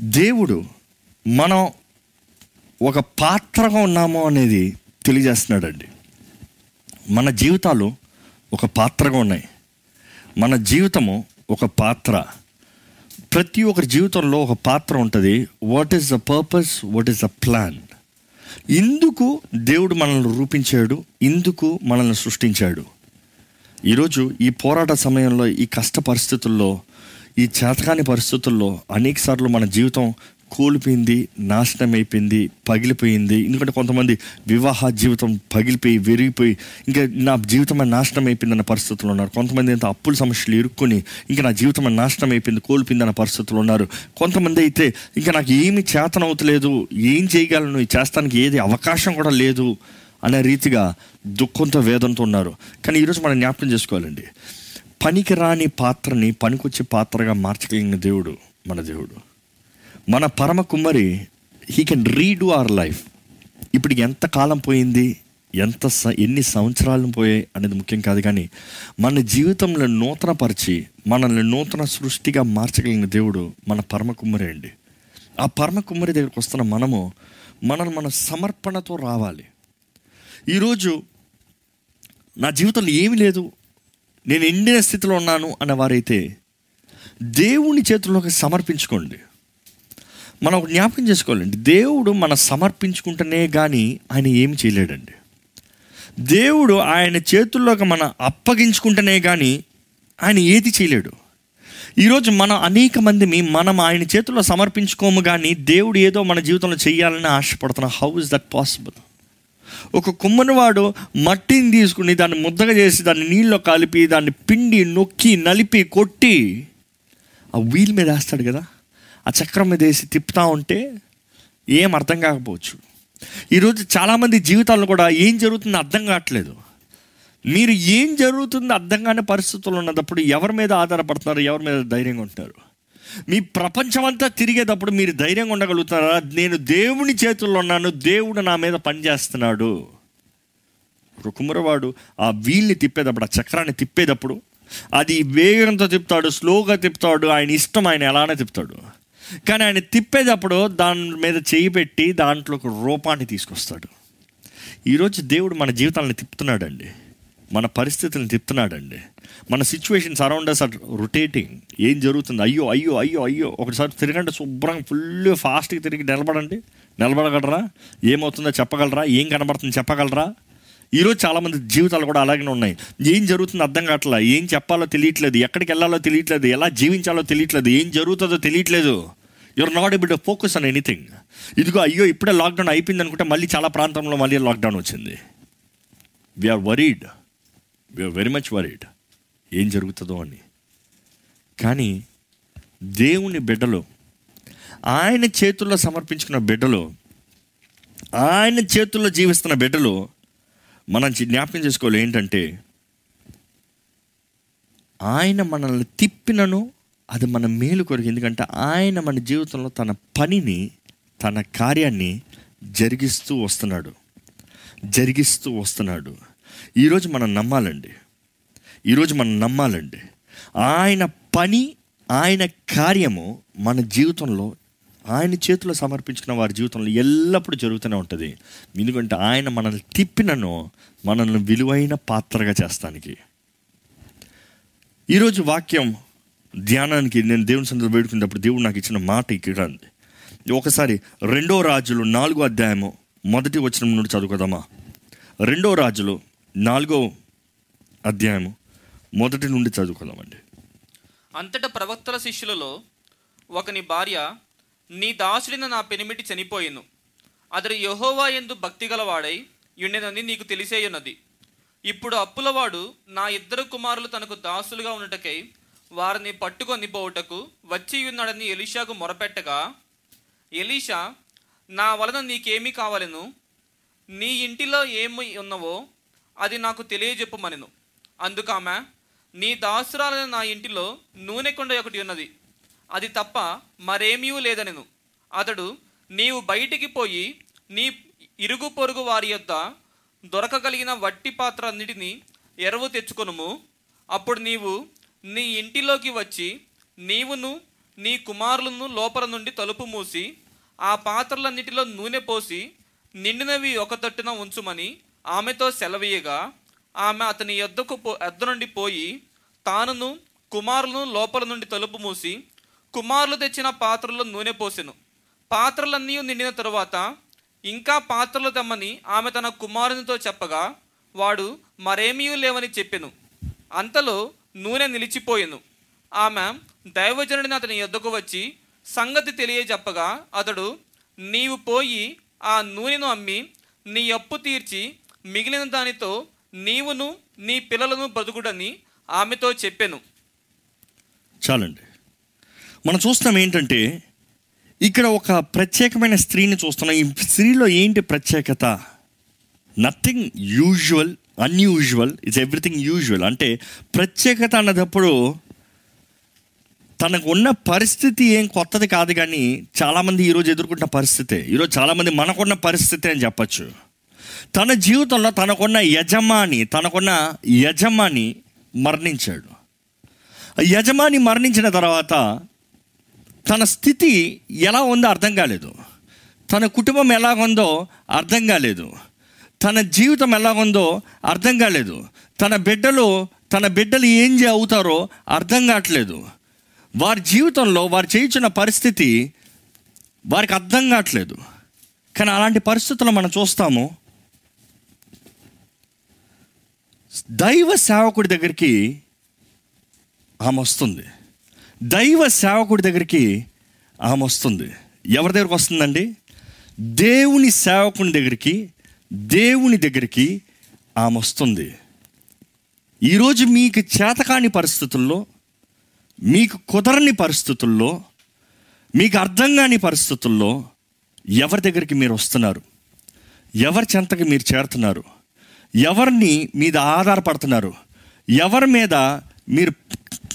దేవుడు మనం ఒక పాత్రగా ఉన్నాము అనేది తెలియజేస్తున్నాడండి. మన జీవితాలు ఒక పాత్రగా ఉన్నాయి. మన జీవితము ఒక పాత్ర. ప్రతి ఒక్కరి జీవితంలో ఒక పాత్ర ఉంటుంది. What is the purpose what is the plan ఇందుకు దేవుడు మనల్ని రూపించాడు. ఇందుకు మనల్ని సృష్టించాడు. ఈరోజు ఈ పోరాట సమయంలో ఈ కష్ట పరిస్థితుల్లో ఈ చేతకాని పరిస్థితుల్లో అనేక సార్లు మన జీవితం కోల్పోయింది నాశనం అయిపోయింది పగిలిపోయింది. ఎందుకంటే కొంతమంది వివాహ జీవితం పగిలిపోయి విరిగిపోయి ఇంకా నా జీవితం నాశనం అయిపోయింది అన్న పరిస్థితులు ఉన్నారు. కొంతమంది అయితే అప్పుల సమస్యలు ఇరుక్కుని ఇంకా నా జీవితం నాశనం అయిపోయింది కోల్పోయింది అన్న పరిస్థితులు ఉన్నారు. కొంతమంది అయితే ఇంకా నాకు ఏమి చేతనవుతలేదు ఏం చేయగలను చేస్తానికి ఏది అవకాశం కూడా లేదు అనే రీతిగా దుఃఖంతో వేదంతో ఉన్నారు. కానీ ఈరోజు మనం జ్ఞాపకం చేసుకోవాలండి. పనికిరాని పాత్రని పనికొచ్చే పాత్రగా మార్చగలిగిన దేవుడు మన దేవుడు. మన పరమ కుమ్మరి he can redo our life ఇప్పుడు ఎంత కాలం పోయింది ఎంత స- ఎన్ని సంవత్సరాలు పోయాయి అనేది ముఖ్యం కాదు కానీ మన జీవితంలో నూతనపరిచి మనల్ని నూతన సృష్టిగా మార్చగలిగిన దేవుడు మన పరమ కుమ్మరి అండి. ఆ పరమ కుమ్మరి దగ్గరికి వస్తున్న మనము మనల్ని మన సమర్పణతో రావాలి. ఈరోజు నా జీవితంలో ఏమీ లేదు నేను ఎండిన స్థితిలో ఉన్నాను అన్నవారైతే దేవుని చేతుల్లోకి సమర్పించుకోండి. మనం ఒక జ్ఞాపకం చేసుకోవాలండి. దేవుడు మన సమర్పించుకుంటేనే కానీ ఆయన ఏమి చేయలేడండి. దేవుడు ఆయన చేతుల్లోకి మన అప్పగించుకుంటేనే కానీ ఆయన ఏది చేయలేడు. ఈరోజు మన అనేక మందిని మనం ఆయన చేతుల్లో సమర్పించుకోము కానీ దేవుడు ఏదో మన జీవితంలో చేయాలని ఆశపడుతున్నాం హౌ ఇస్ దట్ పాసిబుల్ ఒక కుమ్మరివాడు మట్టిని తీసుకుని దాన్ని ముద్దగా చేసి దాన్ని నీళ్ళలో కలిపి దాన్ని పిండి నొక్కి నలిపి కొట్టి ఆ వీల్ మీద వేస్తాడు కదా. ఆ చక్రం మీద వేసి తిప్పుతా ఉంటే ఏం అర్థం కాకపోవచ్చు. ఈరోజు చాలామంది జీవితాల్లో కూడా ఏం జరుగుతుందో అర్థం కావట్లేదు. మీరు ఏం జరుగుతుందో అర్థం కాని పరిస్థితులు ఉన్నప్పుడు ఎవరి మీద ఆధారపడుతున్నారు ఎవరి మీద ధైర్యంగా ఉంటున్నారు మీ ప్రపంచం అంతా తిరిగేటప్పుడు మీరు ధైర్యంగా ఉండగలుగుతారా? నేను దేవుని చేతుల్లో ఉన్నాను దేవుడు నా మీద పనిచేస్తున్నాడు. ఒక కుమ్మరవాడు ఆ వీల్ని తిప్పేటప్పుడు ఆ చక్రాన్ని తిప్పేటప్పుడు అది వేగంతో తిప్పుతాడు స్లోగా తిప్పుతాడు ఆయన ఇష్టం ఆయన ఎలానే తిప్పుతాడు. కానీ ఆయన తిప్పేటప్పుడు దాని మీద చేయి పెట్టి దాంట్లో ఒక రూపాన్ని తీసుకొస్తాడు. ఈరోజు దేవుడు మన జీవితాలను తిప్పుతున్నాడండి. మన పరిస్థితులను తిప్పుతున్నాడండి మన situations around us are rotating ఏం జరుగుతుంది? అయ్యో అయ్యో అయ్యో అయ్యో. ఒకసారి తిరగండి శుభ్రంగా ఫుల్ ఫాస్ట్గా తిరిగి నిలబడండి. నిలబడగలరా? ఏమవుతుందో చెప్పగలరా? ఏం కనబడుతుందో చెప్పగలరా? ఈరోజు చాలామంది జీవితాలు కూడా అలాగే ఉన్నాయి. ఏం జరుగుతుందో అర్థం కావట్లా? ఏం చెప్పాలో తెలియట్లేదు. ఎక్కడికి వెళ్ళాలో తెలియట్లేదు. ఎలా జీవించాలో తెలియట్లేదు. ఏం జరుగుతుందో తెలియట్లేదు. You're not able to focus on anything ఇదిగో అయ్యో ఇప్పుడే లాక్డౌన్ అయిపోయింది అనుకుంటే మళ్ళీ చాలా ప్రాంతంలో మళ్ళీ లాక్డౌన్ వచ్చింది. We're worried we're very much worried ఏం జరుగుతుందో అని. కానీ దేవుని బిడ్డలు ఆయన చేతుల్లో సమర్పించుకున్న బిడ్డలో ఆయన చేతుల్లో జీవిస్తున్న బిడ్డలో మనం జ్ఞాపకం చేసుకోవాలి ఏంటంటే ఆయన మనల్ని తిప్పినను అది మన మేలు కొరకు. ఎందుకంటే ఆయన మన జీవితంలో తన పనిని తన కార్యాన్ని జరిగిస్తూ వస్తున్నాడు. జరిగిస్తూ వస్తున్నాడు. ఈరోజు మనం నమ్మాలండి. ఈరోజు మనం నమ్మాలండి. ఆయన పని ఆయన కార్యము మన జీవితంలో ఆయన చేతిలో సమర్పించిన వారి జీవితంలో ఎల్లప్పుడూ జరుగుతూనే ఉంటుంది. ఎందుకంటే ఆయన మనల్ని తిప్పినను మనల్ని విలువైన పాత్రగా చేస్తానికి. ఈరోజు వాక్యం ధ్యానానికి నేను దేవుని సందర్భం వేడుకునేటప్పుడు దేవుడు నాకు ఇచ్చిన మాట ఇక్కడ ఉంది ఒకసారి రెండో రాజులు నాలుగో అధ్యాయము మొదటి వచనం నుండి చదువుకోదామా? రెండో రాజులు నాలుగో అధ్యాయము మొదటి నుండి చదువుకుందామండి. అంతటా ప్రవక్తల శిష్యులలో ఒకని భార్య నీ దాసుడిన నా పెనిమిటి చనిపోయిను. అతడు యహోవా ఎందు భక్తి గలవాడై యుండెనని నీకు తెలిసేయున్నది. ఇప్పుడు అప్పులవాడు నా ఇద్దరు కుమారులు తనకు దాసులుగా ఉండటకై వారిని పట్టుకొని పోవుటకు వచ్చి ఉన్నాడని ఎలీషాకు మొరపెట్టగా ఎలీషా నా వలన నీకేమీ కావాలను? నీ ఇంటిలో ఏమి ఉన్నవో అది నాకు తెలియజెప్పమనెను. అందుకామె నీ దాసురాలైన నా ఇంటిలో నూనె కొండ ఒకటి ఉన్నది. అది తప్ప మరేమీ లేదనెను. అతడు నీవు బయటికి పోయి నీ ఇరుగు పొరుగు వారి యొద్ద దొరకగలిగిన వట్టి పాత్ర అన్నిటినీ ఎరువు తెచ్చుకొనుము. అప్పుడు నీవు నీ ఇంటిలోకి వచ్చి నీవును నీ కుమారులను లోపల నుండి తలుపు మూసి ఆ పాత్రలన్నిటిలో నూనె పోసి నిండినవి ఒక తట్టున ఉంచుమని ఆమెతో సెలవీయగా ఆమె అతని ఎద్దకు పో ఎద్ద నుండి పోయి తానును కుమారులను లోపల నుండి తలుపు మూసి కుమారులు తెచ్చిన పాత్రలో నూనె పోసెను. పాత్రలన్నీ నిండిన తరువాత ఇంకా పాత్రలు తెమ్మని ఆమె తన కుమారునితో చెప్పగా వాడు మరేమీ లేవని చెప్పెను. అంతలో నూనె నిలిచిపోయెను. ఆమె దైవజనుడిని అతని ఎద్దకు వచ్చి సంగతి తెలియజెప్పగా అతడు నీవు పోయి ఆ నూనెను అమ్మి నీ అప్పు తీర్చి మిగిలిన దానితో నీవును నీ పిల్లలను బ్రతుకుడని ఆమెతో చెప్పాను. చాలండి. మనం చూస్తాం ఏంటంటే ఇక్కడ ఒక ప్రత్యేకమైన స్త్రీని చూస్తున్నాం. ఈ స్త్రీలో ఏంటి ప్రత్యేకత? Nothing usual unusual it's everything usual అంటే ప్రత్యేకత అన్నదప్పుడు తనకు ఉన్న పరిస్థితి ఏం కొత్తది కాదు కానీ చాలామంది ఈరోజు ఎదుర్కొంటున్న పరిస్థితే ఈరోజు చాలామంది మనకున్న పరిస్థితి అని చెప్పచ్చు. తన జీవితంలో తనకున్న యజమాని తనకున్న యజమాని మరణించాడు. యజమాని మరణించిన తర్వాత తన స్థితి ఎలా ఉందో అర్థం కాలేదు. తన కుటుంబం ఎలా ఉందో అర్థం కాలేదు. తన జీవితం ఎలా ఉందో అర్థం కాలేదు. తన బిడ్డలు తన బిడ్డలు ఏం అవుతారో అర్థం కావట్లేదు. వారి జీవితంలో వారు చేయించిన పరిస్థితి వారికి అర్థం కావట్లేదు. కానీ అలాంటి పరిస్థితుల్లో మనం చూస్తాము. దైవ సేవకుడి దగ్గరికి ఆమె వస్తుంది. దైవ సేవకుడి దగ్గరికి ఆమె వస్తుంది. ఎవరి దగ్గరికి వస్తుందండి? దేవుని సేవకుని దగ్గరికి దేవుని దగ్గరికి ఆమె వస్తుంది. ఈరోజు మీకు చేతకాని పరిస్థితుల్లో మీకు కుదరని పరిస్థితుల్లో మీకు అర్థం కాని పరిస్థితుల్లో ఎవరి దగ్గరికి మీరు వస్తున్నారు? ఎవరి చెంతకి మీరు చేరుతున్నారు? ఎవరిని మీద ఆధారపడుతున్నారు? ఎవరి మీద మీరు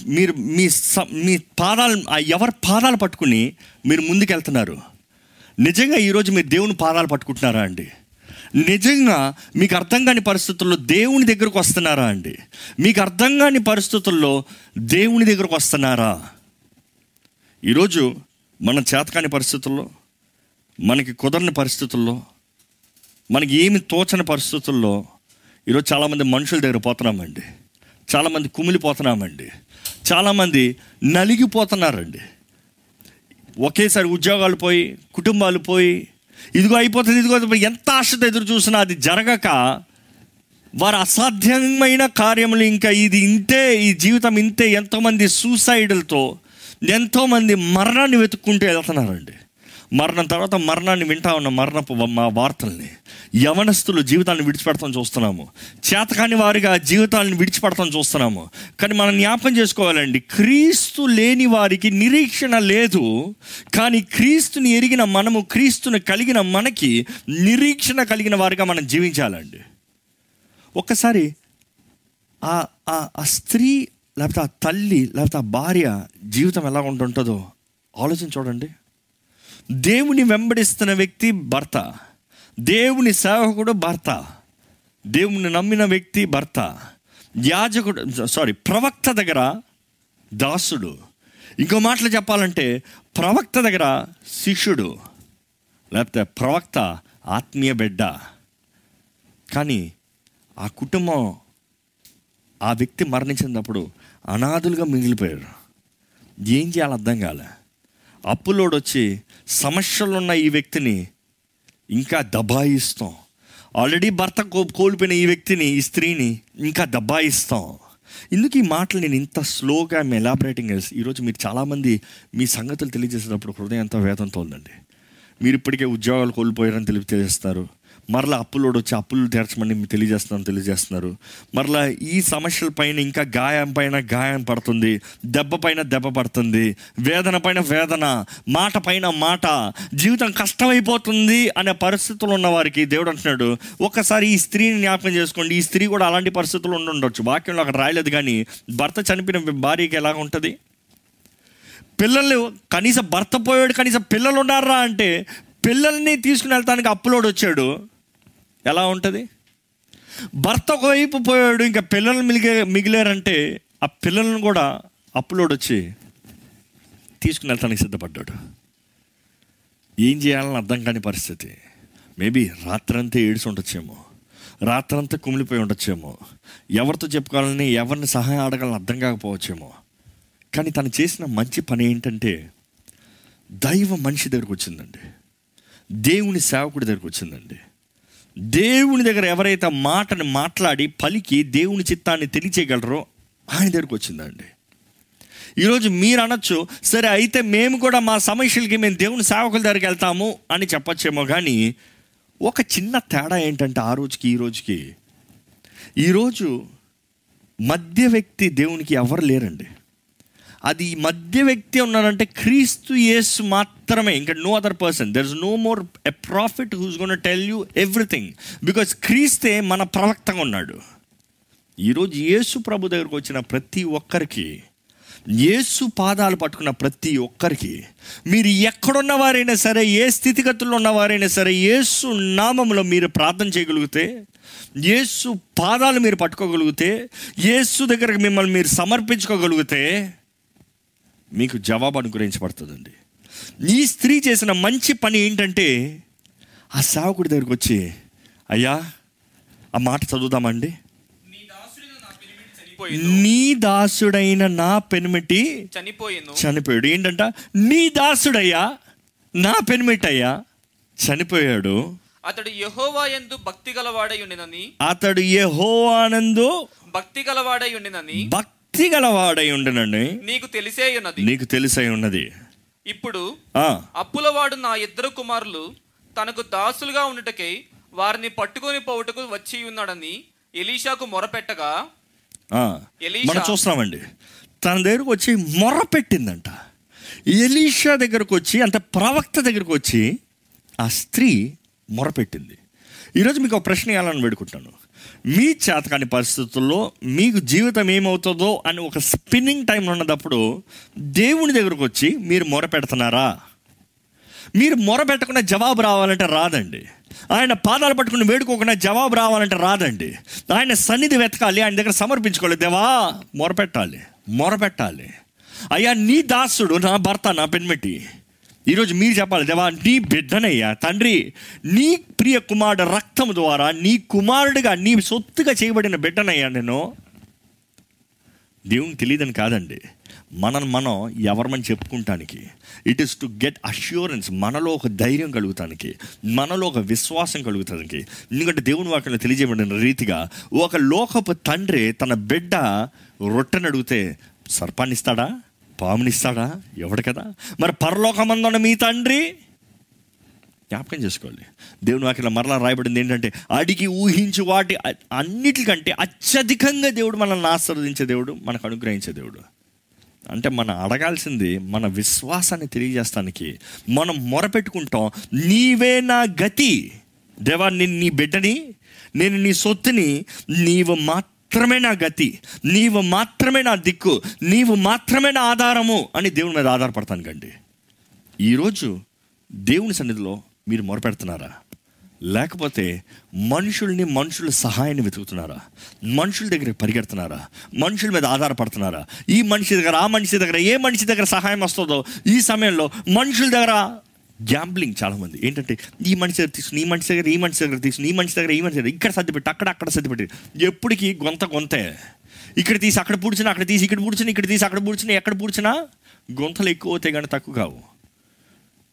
మీరు మీ స- మీ పాదాలు ఆ ఎవరి పాదాలు పట్టుకుని మీరు ముందుకెళ్తున్నారు? నిజంగా ఈరోజు మీరు దేవుని పాదాలు పట్టుకుంటున్నారా అండి? నిజంగా మీకు అర్థం కాని పరిస్థితుల్లో దేవుని దగ్గరకు వస్తున్నారా అండి? మీకు అర్థం కాని పరిస్థితుల్లో దేవుని దగ్గరకు వస్తున్నారా? ఈరోజు మన చేతకాని పరిస్థితుల్లో మనకి కుదరని పరిస్థితుల్లో మనకి ఏమి తోచని పరిస్థితుల్లో ఈరోజు చాలామంది మనుషుల దగ్గర పోతున్నామండి. చాలామంది కుమిలిపోతున్నామండి. చాలామంది నలిగిపోతున్నారండి. ఒకేసారి ఉద్యోగాలు పోయి కుటుంబాలు పోయి ఇదిగో అయిపోతుంది ఇదిగో ఎంత ఆశతో ఎదురు చూసినా అది జరగక వారు అసాధ్యమైన కార్యములు ఇంకా ఇది ఇంతే ఈ జీవితం ఇంతే. ఎంతోమంది సూసైడ్లతో ఎంతోమంది మరణాన్ని వెతుక్కుంటూ వెళ్తున్నారండి. మరణం తర్వాత మరణాన్ని వింటా ఉన్న మరణపు మా వార్తల్ని. యవనస్తులు జీవితాన్ని విడిచిపెడతాం చూస్తున్నాము. చేతకాని వారిగా జీవితాలను విడిచిపెడతాం చూస్తున్నాము. కానీ మనం జ్ఞాపకం చేసుకోవాలండి క్రీస్తు లేని వారికి నిరీక్షణ లేదు. కానీ క్రీస్తుని ఎరిగిన మనము క్రీస్తుని కలిగిన మనకి నిరీక్షణ కలిగిన వారిగా మనం జీవించాలండి. ఒక్కసారి ఆ ఆ- ఆ స్త్రీ లేకపోతే ఆ తల్లి లేకపోతే ఆ భార్య జీవితం ఎలా ఉంటుంటుందో ఆలోచన చూడండి. దేవుని వెంబడిస్తున్న వ్యక్తి భర్త. దేవుని సేవకుడు భర్త. దేవుని నమ్మిన వ్యక్తి భర్త. యాజకుడు సారీ ప్రవక్త దగ్గర దాసుడు. ఇంకో మాటలు చెప్పాలంటే ప్రవక్త దగ్గర శిష్యుడు. లేకపోతే ప్రవక్త ఆత్మీయ బిడ్డ. కానీ ఆ కుటుంబం ఆ వ్యక్తి మరణించినప్పుడు అనాథులుగా మిగిలిపోయారు. ఏం చేయాలో అర్థం కాలే. అప్పులోడు వచ్చి సమస్యలున్న ఈ వ్యక్తిని ఇంకా దబాయిస్తాం. ఆల్రెడీ భర్త కో కోల్పోయిన ఈ వ్యక్తిని ఈ స్త్రీని ఇంకా దబాయిస్తాం. ఇందుకు ఈ మాటలు నేను ఇంత స్లోగా ఎలాబరేటింగ్ ఈరోజు మీరు చాలామంది మీ సంగతులు తెలియజేసేటప్పుడు హృదయం అంతా వేదంతో ఉందండి. మీరు ఇప్పటికే ఉద్యోగాలు కోల్పోయారని తెలియజేస్తారు. మరలా అప్పులోడు వచ్చి అప్పులు తీర్చమని మీకు తెలియజేస్తున్నాను తెలియజేస్తున్నారు. మరలా ఈ సమస్యల పైన ఇంకా గాయం పైన గాయం పడుతుంది దెబ్బ పైన దెబ్బ పడుతుంది వేదన పైన వేదన మాట పైన మాట జీవితం కష్టమైపోతుంది అనే పరిస్థితులు ఉన్న వారికి దేవుడు అంటున్నాడు ఒక్కసారి ఈ స్త్రీని జ్ఞాపకం చేసుకోండి. ఈ స్త్రీ కూడా అలాంటి పరిస్థితులు ఉండి ఉండొచ్చు. వాక్యంలో అక్కడ రాయలేదు కానీ భర్త చనిపోయిన భార్యకి ఎలా ఉంటుంది? పిల్లలు కనీసం భర్త పోయాడు కనీసం పిల్లలు ఉన్నారా అంటే పిల్లల్ని తీసుకుని వెళ్తానికి అప్పులోడు వచ్చాడు. ఎలా ఉంటుంది? భర్త ఒకవైపు పోయాడు ఇంకా పిల్లలు మిగిలే మిగిలారంటే ఆ పిల్లలను కూడా అప్లోడ్ వచ్చి తీసుకుని వెళ్తానికి సిద్ధపడ్డాడు. ఏం చేయాలని అర్థం కాని పరిస్థితి. మేబీ రాత్రంతా ఏడుచి ఉండొచ్చేమో. రాత్రంతా కుమిలిపోయి ఉండొచ్చేమో. ఎవరితో చెప్పుకోవాలని ఎవరిని సహాయం అడగాలని అర్థం కాకపోవచ్చేమో. కానీ తను చేసిన మంచి పని ఏంటంటే దైవ మనిషి దగ్గరకు వచ్చిందండి. దేవుని సేవకుడి దగ్గరకు వచ్చిందండి. దేవుని దగ్గర ఎవరైతే మాటని మాట్లాడి పలికి దేవుని చిత్తాన్ని తెలియచేయగలరో ఆయన దగ్గరకు వచ్చిందండి. ఈరోజు మీరు అనొచ్చు సరే అయితే మేము కూడా మా సమస్యలకి మేము దేవుని సేవకుల దగ్గరికి వెళ్తాము అని చెప్పొచ్చేమో కానీ ఒక చిన్న తేడా ఏంటంటే ఆ రోజుకి ఈ రోజుకి. ఈరోజు మధ్య వ్యక్తి దేవునికి ఎవరు లేరండి. అది మధ్య వ్యక్తి ఉన్నారంటే క్రీస్తు యేసు మాత్రమే. ఇంకా no other person there is no more a prophet who's gonna tell you everything because క్రీస్తే మన ప్రవక్తగా ఉన్నాడు. ఈరోజు యేసు ప్రభు దగ్గరకు వచ్చిన ప్రతి ఒక్కరికి యేసు పాదాలు పట్టుకున్న ప్రతి ఒక్కరికి మీరు ఎక్కడున్న వారైనా సరే ఏ స్థితిగతుల్లో ఉన్నవారైనా సరే యేసు నామంలో మీరు ప్రార్థన చేయగలిగితే యేసు పాదాలు మీరు పట్టుకోగలిగితే యేసు దగ్గరకు మిమ్మల్ని మీరు సమర్పించుకోగలిగితే మీకు జవాబు అనుగ్రహించబడుతుందండి. ఈ స్త్రీ చేసిన మంచి పని ఏంటంటే ఆ సేవకుడి దగ్గరికి వచ్చి అయ్యా ఆ మాట చదువుదామండి. నీ దాసుడిన నా పెనిమిటి చనిపోయింది. నీ దాసుడైన నా పెనిమిటి చనిపోయింది. చనిపోయాడు. ఏంటంట? నీ దాసుడయ్యా నా పెనిమిటయ్యా చనిపోయాడు. అతడు యెహోవా యందు భక్తి గలవాడై ఉండినని. అతడు యెహోవానందు భక్తి గలవాడై ఉండినని. భక్తి గలవాడై ఉండనండి నీకు తెలిసే ఉన్నది. నీకు తెలిసై ఉన్నది. ఇప్పుడు అప్పులవాడు నా ఇద్దరు కుమారులు తనకు దాసులుగా ఉండుటకై వారిని పట్టుకొని పోవుటకు వచ్చి ఉన్నాడని ఎలీషాకు మొరపెట్టగా మనం చూస్తున్నామండి. తన దగ్గరకు వచ్చి మొర్ర పెట్టిందంట ఎలీషా దగ్గరకు వచ్చి అంటే ప్రవక్త దగ్గరకు వచ్చి ఆ స్త్రీ మొరపెట్టింది. ఈరోజు మీకు ఒక ప్రశ్న వేయాలని వేడుకుంటాను. మీ చేతకాని పరిస్థితుల్లో మీకు జీవితం ఏమవుతుందో అని ఒక స్పిన్నింగ్ టైంలో ఉన్నప్పుడు దేవుని దగ్గరకు వచ్చి మీరు మొర పెడుతున్నారా? మీరు మొర పెట్టకుండా జవాబు రావాలంటే రాదండి. ఆయన పాదాలు పట్టుకుని వేడుకోకుండా జవాబు రావాలంటే రాదండి. ఆయన సన్నిధి వెతకాలి ఆయన దగ్గర సమర్పించుకోవాలి. దేవా మొరపెట్టాలి మొరపెట్టాలి అయ్యా నీ దాసుడు నా భర్త నా పెన్మెట్టి ఈరోజు మీరు చెప్పాలి దేవా నీ బిడ్డనయ్యా తండ్రి నీ ప్రియ కుమారుడు రక్తం ద్వారా నీ కుమారుడిగా నీ సొత్తుగా చేయబడిన బిడ్డనయ్యా నేను. దేవునికి తెలియదని కాదండి. మనల్ని మనం ఎవరమని చెప్పుకుంటానికి it is to get assurance మనలో ఒక ధైర్యం కలుగుతానికి మనలో ఒక విశ్వాసం కలుగుతానికి. ఎందుకంటే దేవుని వాక్యంలో తెలియజేయబడిన రీతిగా ఒక లోకపు తండ్రి తన బిడ్డ రొట్టెని అడిగితే సర్పాన్నిస్తాడా పామునిస్తాడా? ఎవడు కదా? మరి పరలోకమందున్న మీ తండ్రి? జ్ఞాపకం చేసుకోవాలి దేవుని వాక్యం మరలా రాయబడింది ఏంటంటే అడిగి ఊహించి వాటి అన్నిటికంటే అత్యధికంగా దేవుడు మనల్ని ఆశీర్వదించే దేవుడు మనకు అనుగ్రహించే దేవుడు. అంటే మనం అడగాల్సింది మన విశ్వాసాన్ని తెలియజేస్తానికి. మనం మొరపెట్టుకుంటాం నీవే నా గతి. దేవా నేను నీ బిడ్డని నేను నీ సొత్తుని నీవు మాత్రమే నా గతి నీవు మాత్రమే నా దిక్కు నీవు మాత్రమే నా ఆధారము అని దేవుని మీద ఆధారపడతాను కండి. ఈరోజు దేవుని సన్నిధిలో మీరు మొరపెడుతున్నారా? లేకపోతే మనుషుల్ని మనుషుల సహాయాన్ని వెతుకుతున్నారా? మనుషుల దగ్గర పరిగెడుతున్నారా? మనుషుల మీద ఆధారపడుతున్నారా? ఈ మనిషి దగ్గర ఆ మనిషి దగ్గర ఏ మనిషి దగ్గర సహాయం వస్తుందో ఈ సమయంలో మనుషుల దగ్గర గ్యాంబ్లింగ్ చాలామంది. ఏంటంటే ఈ మనిషి దగ్గర తీసుకుని ఈ మనిషి దగ్గర ఈ మనిషి దగ్గర తీసుకుని ఈ మనిషి దగ్గర ఈ మనిషి దగ్గర ఇక్కడ సర్దిపెట్టి అక్కడ అక్కడ సర్దిపెట్టి. ఎప్పటికీ గొంత గొంతే. ఇక్కడ తీసి అక్కడ పూడ్చినా అక్కడ తీసి ఇక్కడ పూడ్చినా ఇక్కడ తీసి అక్కడ పూడ్చినా ఎక్కడ పూడ్చినా గొంతలు ఎక్కువ అవుతాయి కానీ తక్కువ కావు.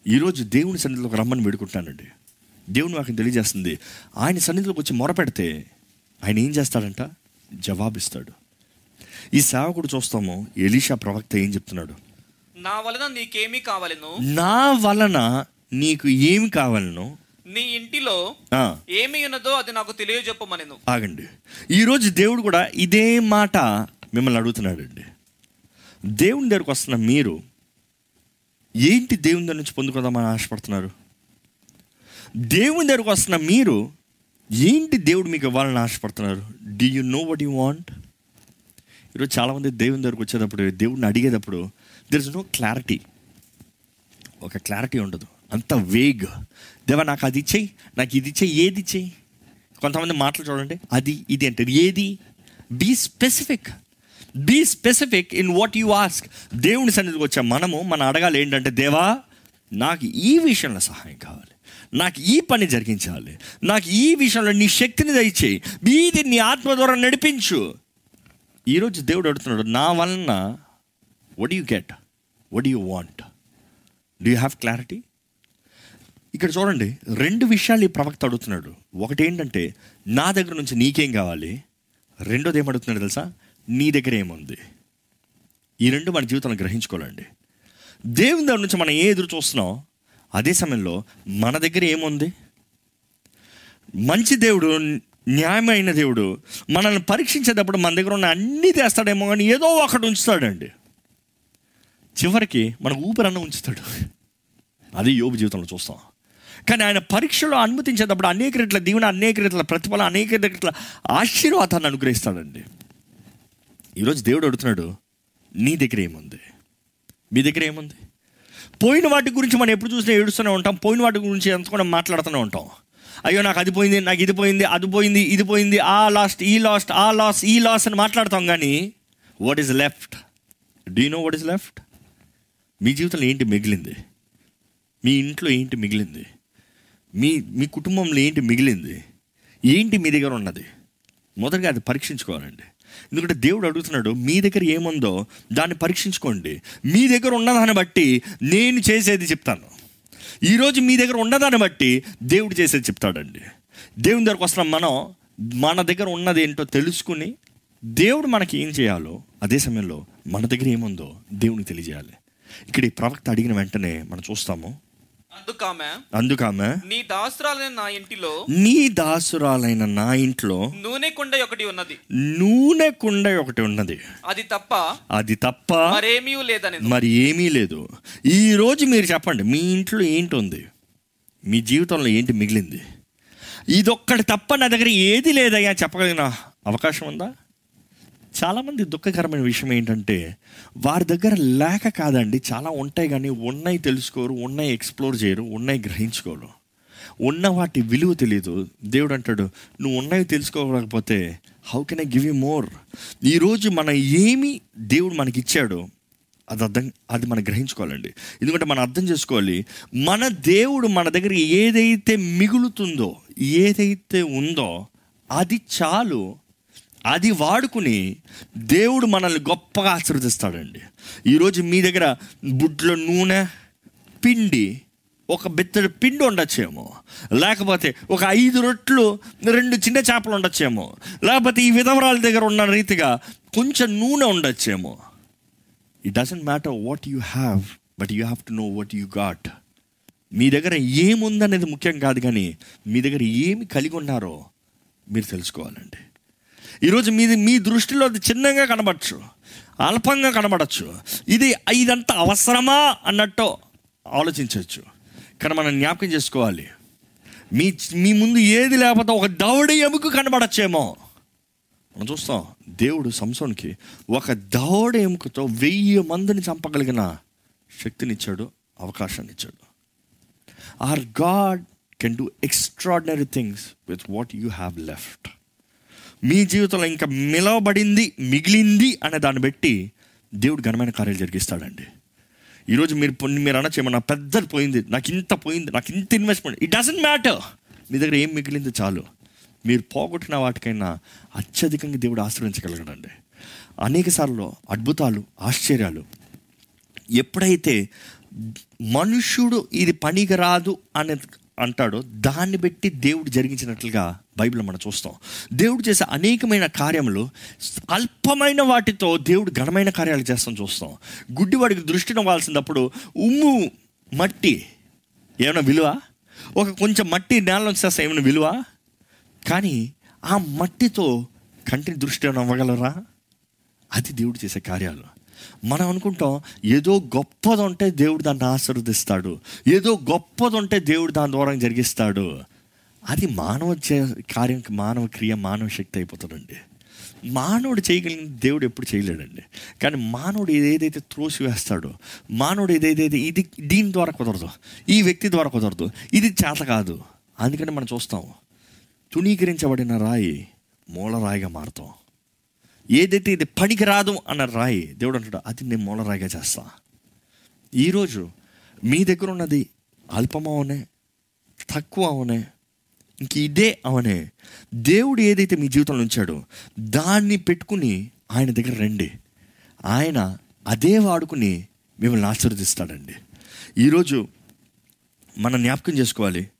ఈరోజు దేవుని సన్నిధిలోకి రమ్మని వేడుకుంటానండి దేవుని నాకు తెలియజేస్తుంది. ఆయన సన్నిధిలోకి వచ్చి మొరపెడితే ఆయన ఏం చేస్తాడంట? జవాబిస్తాడు. ఈ సేవకుడు చూస్తాము ఎలీషా ప్రవక్త ఏం చెప్తున్నాడు? నా వలన నీకేమీ కావాలను. నా వలన నీకు ఏమి కావాలను? నీ ఇంటిలో ఏమి ఉన్నదో అది నాకు తెలియజెప్పమనెను. ఆగండి. ఈరోజు దేవుడు కూడా ఇదే మాట మిమ్మల్ని అడుగుతున్నాడండి. దేవుని దగ్గరకు వస్తున్న మీరు ఏంటి దేవుని దగ్గర నుంచి పొందుకుందామని ఆశపడుతున్నారు? దేవుని దగ్గరకు వస్తున్న మీరు ఏంటి దేవుడు మీకు ఇవ్వాలని ఆశపడుతున్నారు? Do you know what you want ఈరోజు చాలామంది దేవుని దగ్గరకు వచ్చేటప్పుడు దేవుడిని అడిగేటప్పుడు దెర్ ఇస్ నో క్లారిటీ ఒక క్లారిటీ ఉండదు. అంత వేగ్ దేవా నాకు అది ఇచ్చేయి నాకు ఇది ఇచ్చేయి ఏది ఇచ్చేయి? కొంతమంది మాటలు చూడండి. అది ఇది అంటారు. ఏది? Be specific be specific in what you ask దేవుని సన్నిధికి వచ్చే మనము మన అడగాలి ఏంటంటే దేవా నాకు ఈ విషయంలో సహాయం కావాలి. నాకు ఈ పని జరిగించాలి. నాకు ఈ విషయంలో నీ శక్తిని దయచేయి. మీది నీ ఆత్మ ద్వారా నడిపించు. ఈరోజు దేవుడు అడుగుతున్నాడు నా వలన what you get what you want do you have clarity ఇక్కడ చూడండి రెండు విషయాలు ఈ ప్రవక్త అడుగుతున్నాడు. ఒకటి ఏంటంటే నా దగ్గర నుంచి నీకేం కావాలి? రెండోది ఏం అడుగుతున్నాడు తెలుసా? నీ దగ్గర ఏముంది? ఈ రెండు మన జీవితంలో గ్రహించుకోవాలండి. దేవుని దగ్గర నుంచి మనం ఏ ఎదురు చూస్తున్నాం? అదే సమయంలో మన దగ్గర ఏముంది? మంచి దేవుడు న్యాయమైన దేవుడు మనల్ని పరీక్షించేటప్పుడు మన దగ్గర ఉన్న అన్నీ తెస్తాడేమో కానీ ఏదో ఒకటి ఉంచుతాడండి. చివరికి మన ఊపిరన్న ఉంచుతాడు. అది యోగ జీవితంలో చూస్తాం. కానీ ఆయన పరీక్షలో అనుమతించేటప్పుడు అనేక రెట్ల దీవెన అనేక రెట్ల ప్రతిఫలం అనేక రెట్ల ఆశీర్వాదాన్ని అనుగ్రహిస్తాడండి. ఈరోజు దేవుడు అడుగుతున్నాడు నీ దగ్గర ఏముంది? మీ దగ్గర ఏముంది? పోయిన వాటి గురించి మనం ఎప్పుడు చూసినా ఏడుస్తూనే ఉంటాం పోయిన వాటి గురించి ఎంత కూడా మాట్లాడుతూనే ఉంటాం. అయ్యో నాకు అది పోయింది నాకు ఇది పోయింది అది పోయింది ఇది పోయింది ఆ లాస్ట్ ఈ లాస్ట్ ఆ లాస్ ఈ లాస్ అని మాట్లాడతాం కానీ what is left? Do know what is left? మీ జీవితంలో ఏంటి మిగిలింది? మీ ఇంట్లో ఏంటి మిగిలింది? మీ మీ కుటుంబంలో ఏంటి మిగిలింది? ఏంటి మీ దగ్గర ఉన్నది? మొదటగా అది పరీక్షించుకోవాలండి. ఎందుకంటే దేవుడు అడుగుతున్నాడు మీ దగ్గర ఏముందో దాన్ని పరీక్షించుకోండి. మీ దగ్గర ఉన్నదాన్ని బట్టి నేను చేసేది చెప్తాను. ఈరోజు మీ దగ్గర ఉన్నదాన్ని బట్టి దేవుడు చేసేది చెప్తాడండి. దేవుని దగ్గరకు వస్తున్నాం మనం మన దగ్గర ఉన్నది ఏంటో తెలుసుకుని దేవుడు మనకి ఏం చేయాలో అదే సమయంలో మన దగ్గర ఏముందో దేవునికి తెలియజేయాలి. ఇక్కడ ఈ ప్రవక్త అడిగిన వెంటనే మనం చూస్తాము. అందుకామె అందుకామె నీ దాసురాలైన నా ఇంటిలో నీ దాసురాలైన నా ఇంట్లో నూనె కుండ ఒకటి ఉన్నది. నూనె కుండ ఒకటి ఉన్నది. అది తప్ప అది తప్ప మరేమీ లేదని మరి ఏమీ లేదు. ఈ రోజు మీరు చెప్పండి మీ ఇంట్లో ఏంటి ఉంది? మీ జీవితంలో ఏంటి మిగిలింది? ఇదొక్కటి తప్ప నా దగ్గర ఏది లేదయ్యా చెప్పగలిగిన అవకాశం ఉందా? చాలామంది దుఃఖకరమైన విషయం ఏంటంటే వారి దగ్గర లేక కాదండి చాలా ఉంటాయి కానీ ఉన్నాయి తెలుసుకోరు ఉన్నాయి ఎక్స్ప్లోర్ చేయరు ఉన్నాయి గ్రహించుకోరు. ఉన్న వాటి విలువ తెలియదు దేవుడు అంటాడు నువ్వు ఉన్నవి తెలుసుకోకపోతే how can I give you more ఈరోజు మన ఏమి దేవుడు మనకి ఇచ్చాడో అది అర్థం అది మనం గ్రహించుకోవాలండి. ఎందుకంటే మనం అర్థం చేసుకోవాలి మన దేవుడు మన దగ్గర ఏదైతే మిగులుతుందో ఏదైతే ఉందో అది చాలు అది వాడుకుని దేవుడు మనల్ని గొప్పగా ఆశీర్వదిస్తాడండి. ఈరోజు మీ దగ్గర బుడ్లో నూనె పిండి ఒక బిత్తడి పిండి ఉండొచ్చేమో. లేకపోతే ఒక ఐదు రొట్లు రెండు చిన్న చేపలు ఉండొచ్చేమో. లేకపోతే ఈ విధవరాల దగ్గర ఉన్న రీతిగా కొంచెం నూనె ఉండొచ్చేమో. It doesn't matter what you have but you have to know what you got మీ దగ్గర ఏముందనేది ముఖ్యం కాదు కానీ మీ దగ్గర ఏమి కలిగి ఉన్నారో మీరు తెలుసుకోవాలండి. ఈరోజు మీది మీ దృష్టిలో అది చిన్నగా కనబడచ్చు అల్పంగా కనబడచ్చు. ఇది ఇదంతా అవసరమా అన్నట్టు ఆలోచించవచ్చు. కానీ మనం జ్ఞాపకం చేసుకోవాలి. మీ మీ ముందు ఏది లేకపోతే ఒక దవడి ఎముక కనబడచ్చేమో. మనం చూస్తాం దేవుడు సంసోన్కి ఒక దవడ ఎముకతో వెయ్యి మందిని చంపగలిగిన శక్తినిచ్చాడు అవకాశాన్ని ఇచ్చాడు our God can do extraordinary things with what you have left మీ జీవితంలో ఇంకా మిలవబడింది మిగిలింది అనే దాన్ని బట్టి దేవుడు ఘనమైన కార్యాలు జరిగిస్తాడండి. ఈరోజు మీరు పొన్ని మీరు అనొచ్చేమో నా పెద్దది పోయింది నాకు ఇంత పోయింది నాకు ఇంత ఇన్వెస్ట్మెంట్ ఇట్ డజంట్ మ్యాటర్ మీ దగ్గర ఏం మిగిలింది చాలు. మీరు పోగొట్టిన వాటికైనా అత్యధికంగా దేవుడు ఆశ్రయించగలగడండి అనేక సార్లు అద్భుతాలు ఆశ్చర్యాలు. ఎప్పుడైతే మనుష్యుడు ఇది పనికి రాదు అనే అంటాడో దాన్ని బట్టి దేవుడు జరిగించినట్లుగా బైబిల్ మనం చూస్తాం. దేవుడు చేసే అనేకమైన కార్యములు అల్పమైన వాటితో దేవుడు ఘనమైన కార్యాలు చేస్తాం చూస్తాం. గుడ్డివాడికి దృష్టి నవ్వాల్సినప్పుడు ఉమ్ము మట్టి ఏమైనా విలువ? ఒక కొంచెం మట్టి నేలలో చేస్తా ఏమైనా విలువ? కానీ ఆ మట్టితో కంటిని దృష్టి నవ్వగలరా అది దేవుడు చేసే కార్యాలు. మనం అనుకుంటాం ఏదో గొప్పది ఉంటే దేవుడు దాన్ని ఆశీర్వదిస్తాడు. ఏదో గొప్పది ఉంటే దేవుడు దాని ద్వారా జరిగిస్తాడు. అది మానవ చే- కార్యం మానవ క్రియ మానవ శక్తి అయిపోతుందండి. మానవుడు చేయగలిగిన దేవుడు ఎప్పుడు చేయలేడండి. కానీ మానవుడు ఏదైతే త్రోసి వేస్తాడో మానవుడు ఏదైతే ఇది దీని ద్వారా కుదరదు ఈ వ్యక్తి ద్వారా కుదరదు ఇది చేత కాదు. అందుకని మనం చూస్తాం తుణీకరించబడిన రాయి మూల రాయిగా మారుతాం. ఏదైతే ఇది పనికి రాదు అన్న రాయి దేవుడు అంటాడు అది నేను మూలరాయిగా చేస్తా. ఈరోజు మీ దగ్గర ఉన్నది అల్పం అవనే తక్కువ అవనే ఇంక ఇదే అవనే. దేవుడు ఏదైతే మీ జీవితంలో ఉంచాడో దాన్ని పెట్టుకుని ఆయన దగ్గర రండి. ఆయన అదే వాడుకుని మిమ్మల్ని ఆశీర్వదిస్తాడండి. ఈరోజు మనం జ్ఞాపకం చేసుకోవాలి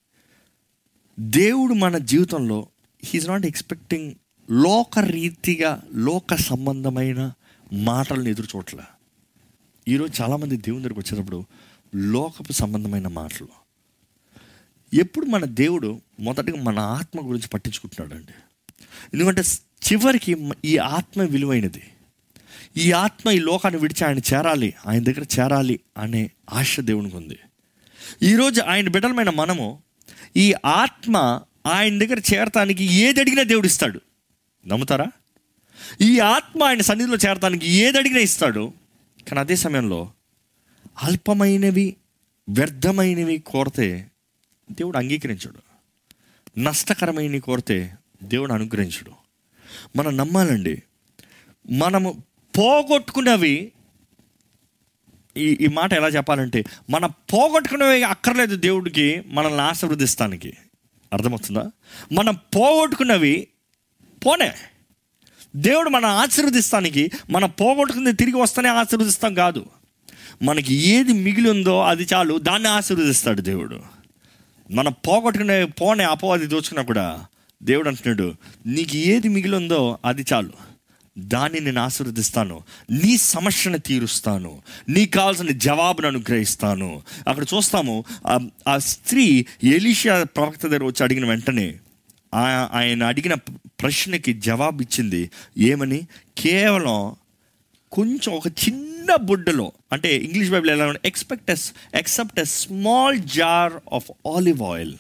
దేవుడు మన జీవితంలో హీఈస్ నాట్ ఎక్స్పెక్టింగ్ లోక రీతిగా లోక సంబంధమైన మాటలను ఎదురు చూడట్ల. ఈరోజు చాలామంది దేవుని దగ్గరికి వచ్చేటప్పుడు లోకపు సంబంధమైన మాటలు. ఎప్పుడు మన దేవుడు మొదటగా మన ఆత్మ గురించి పట్టించుకుంటున్నాడండి? ఎందుకంటే చివరికి ఈ ఆత్మ విలువైనది. ఈ ఆత్మ ఈ లోకాన్ని విడిచి ఆయన చేరాలి ఆయన దగ్గర చేరాలి అనే ఆశ దేవునికి ఉంది. ఈరోజు ఆయన బిడ్డలమైన మనము ఈ ఆత్మ ఆయన దగ్గర చేరటానికి ఏది అడిగినా దేవుడు ఇస్తాడు. నమ్ముతారా? ఈ ఆత్మ ఆయన సన్నిధిలో చేరడానికి ఏది అడిగినా ఇస్తాడు. కానీ అదే సమయంలో అల్పమైనవి వ్యర్థమైనవి కోరితే దేవుడు అంగీకరించడు. నష్టకరమైనవి కోరితే దేవుడు అనుగ్రహించడు. మనం నమ్మాలండి మనము పోగొట్టుకున్నవి ఈ ఈ మాట ఎలా చెప్పాలంటే మన పోగొట్టుకునేవి అక్కర్లేదు దేవుడికి మనల్ని ఆశీర్వదిస్తానికి. అర్థమవుతుందా? మనం పోగొట్టుకున్నవి పోనే. దేవుడు మనం ఆశీర్వదిస్తానికి మనం పోగొట్టుకుంది తిరిగి వస్తేనే ఆశీర్వదిస్తాం కాదు. మనకి ఏది మిగిలి ఉందో అది చాలు దాన్ని ఆశీర్వదిస్తాడు దేవుడు. మనం పోగొట్టుకునే పోనే అపవాది దోచుకున్నా కూడా దేవుడు అంటున్నాడు నీకు ఏది మిగిలి ఉందో అది చాలు. దాన్ని నేను ఆశీర్వదిస్తాను. నీ సమస్యను తీరుస్తాను. నీకు కావాల్సిన జవాబును అనుగ్రహిస్తాను. అక్కడ చూస్తాము ఆ- స్త్రీ ఎలీషియా ప్రవక్త దగ్గర వచ్చి అడిగిన వెంటనే ఆయన అడిగిన ప్రశ్నకి జవాబు ఇచ్చింది ఏమని? కేవలం కొంచెం ఒక చిన్న బుడ్డలో అంటే ఇంగ్లీష్ బైబిల్ ఎలా expect except a small jar of olive oil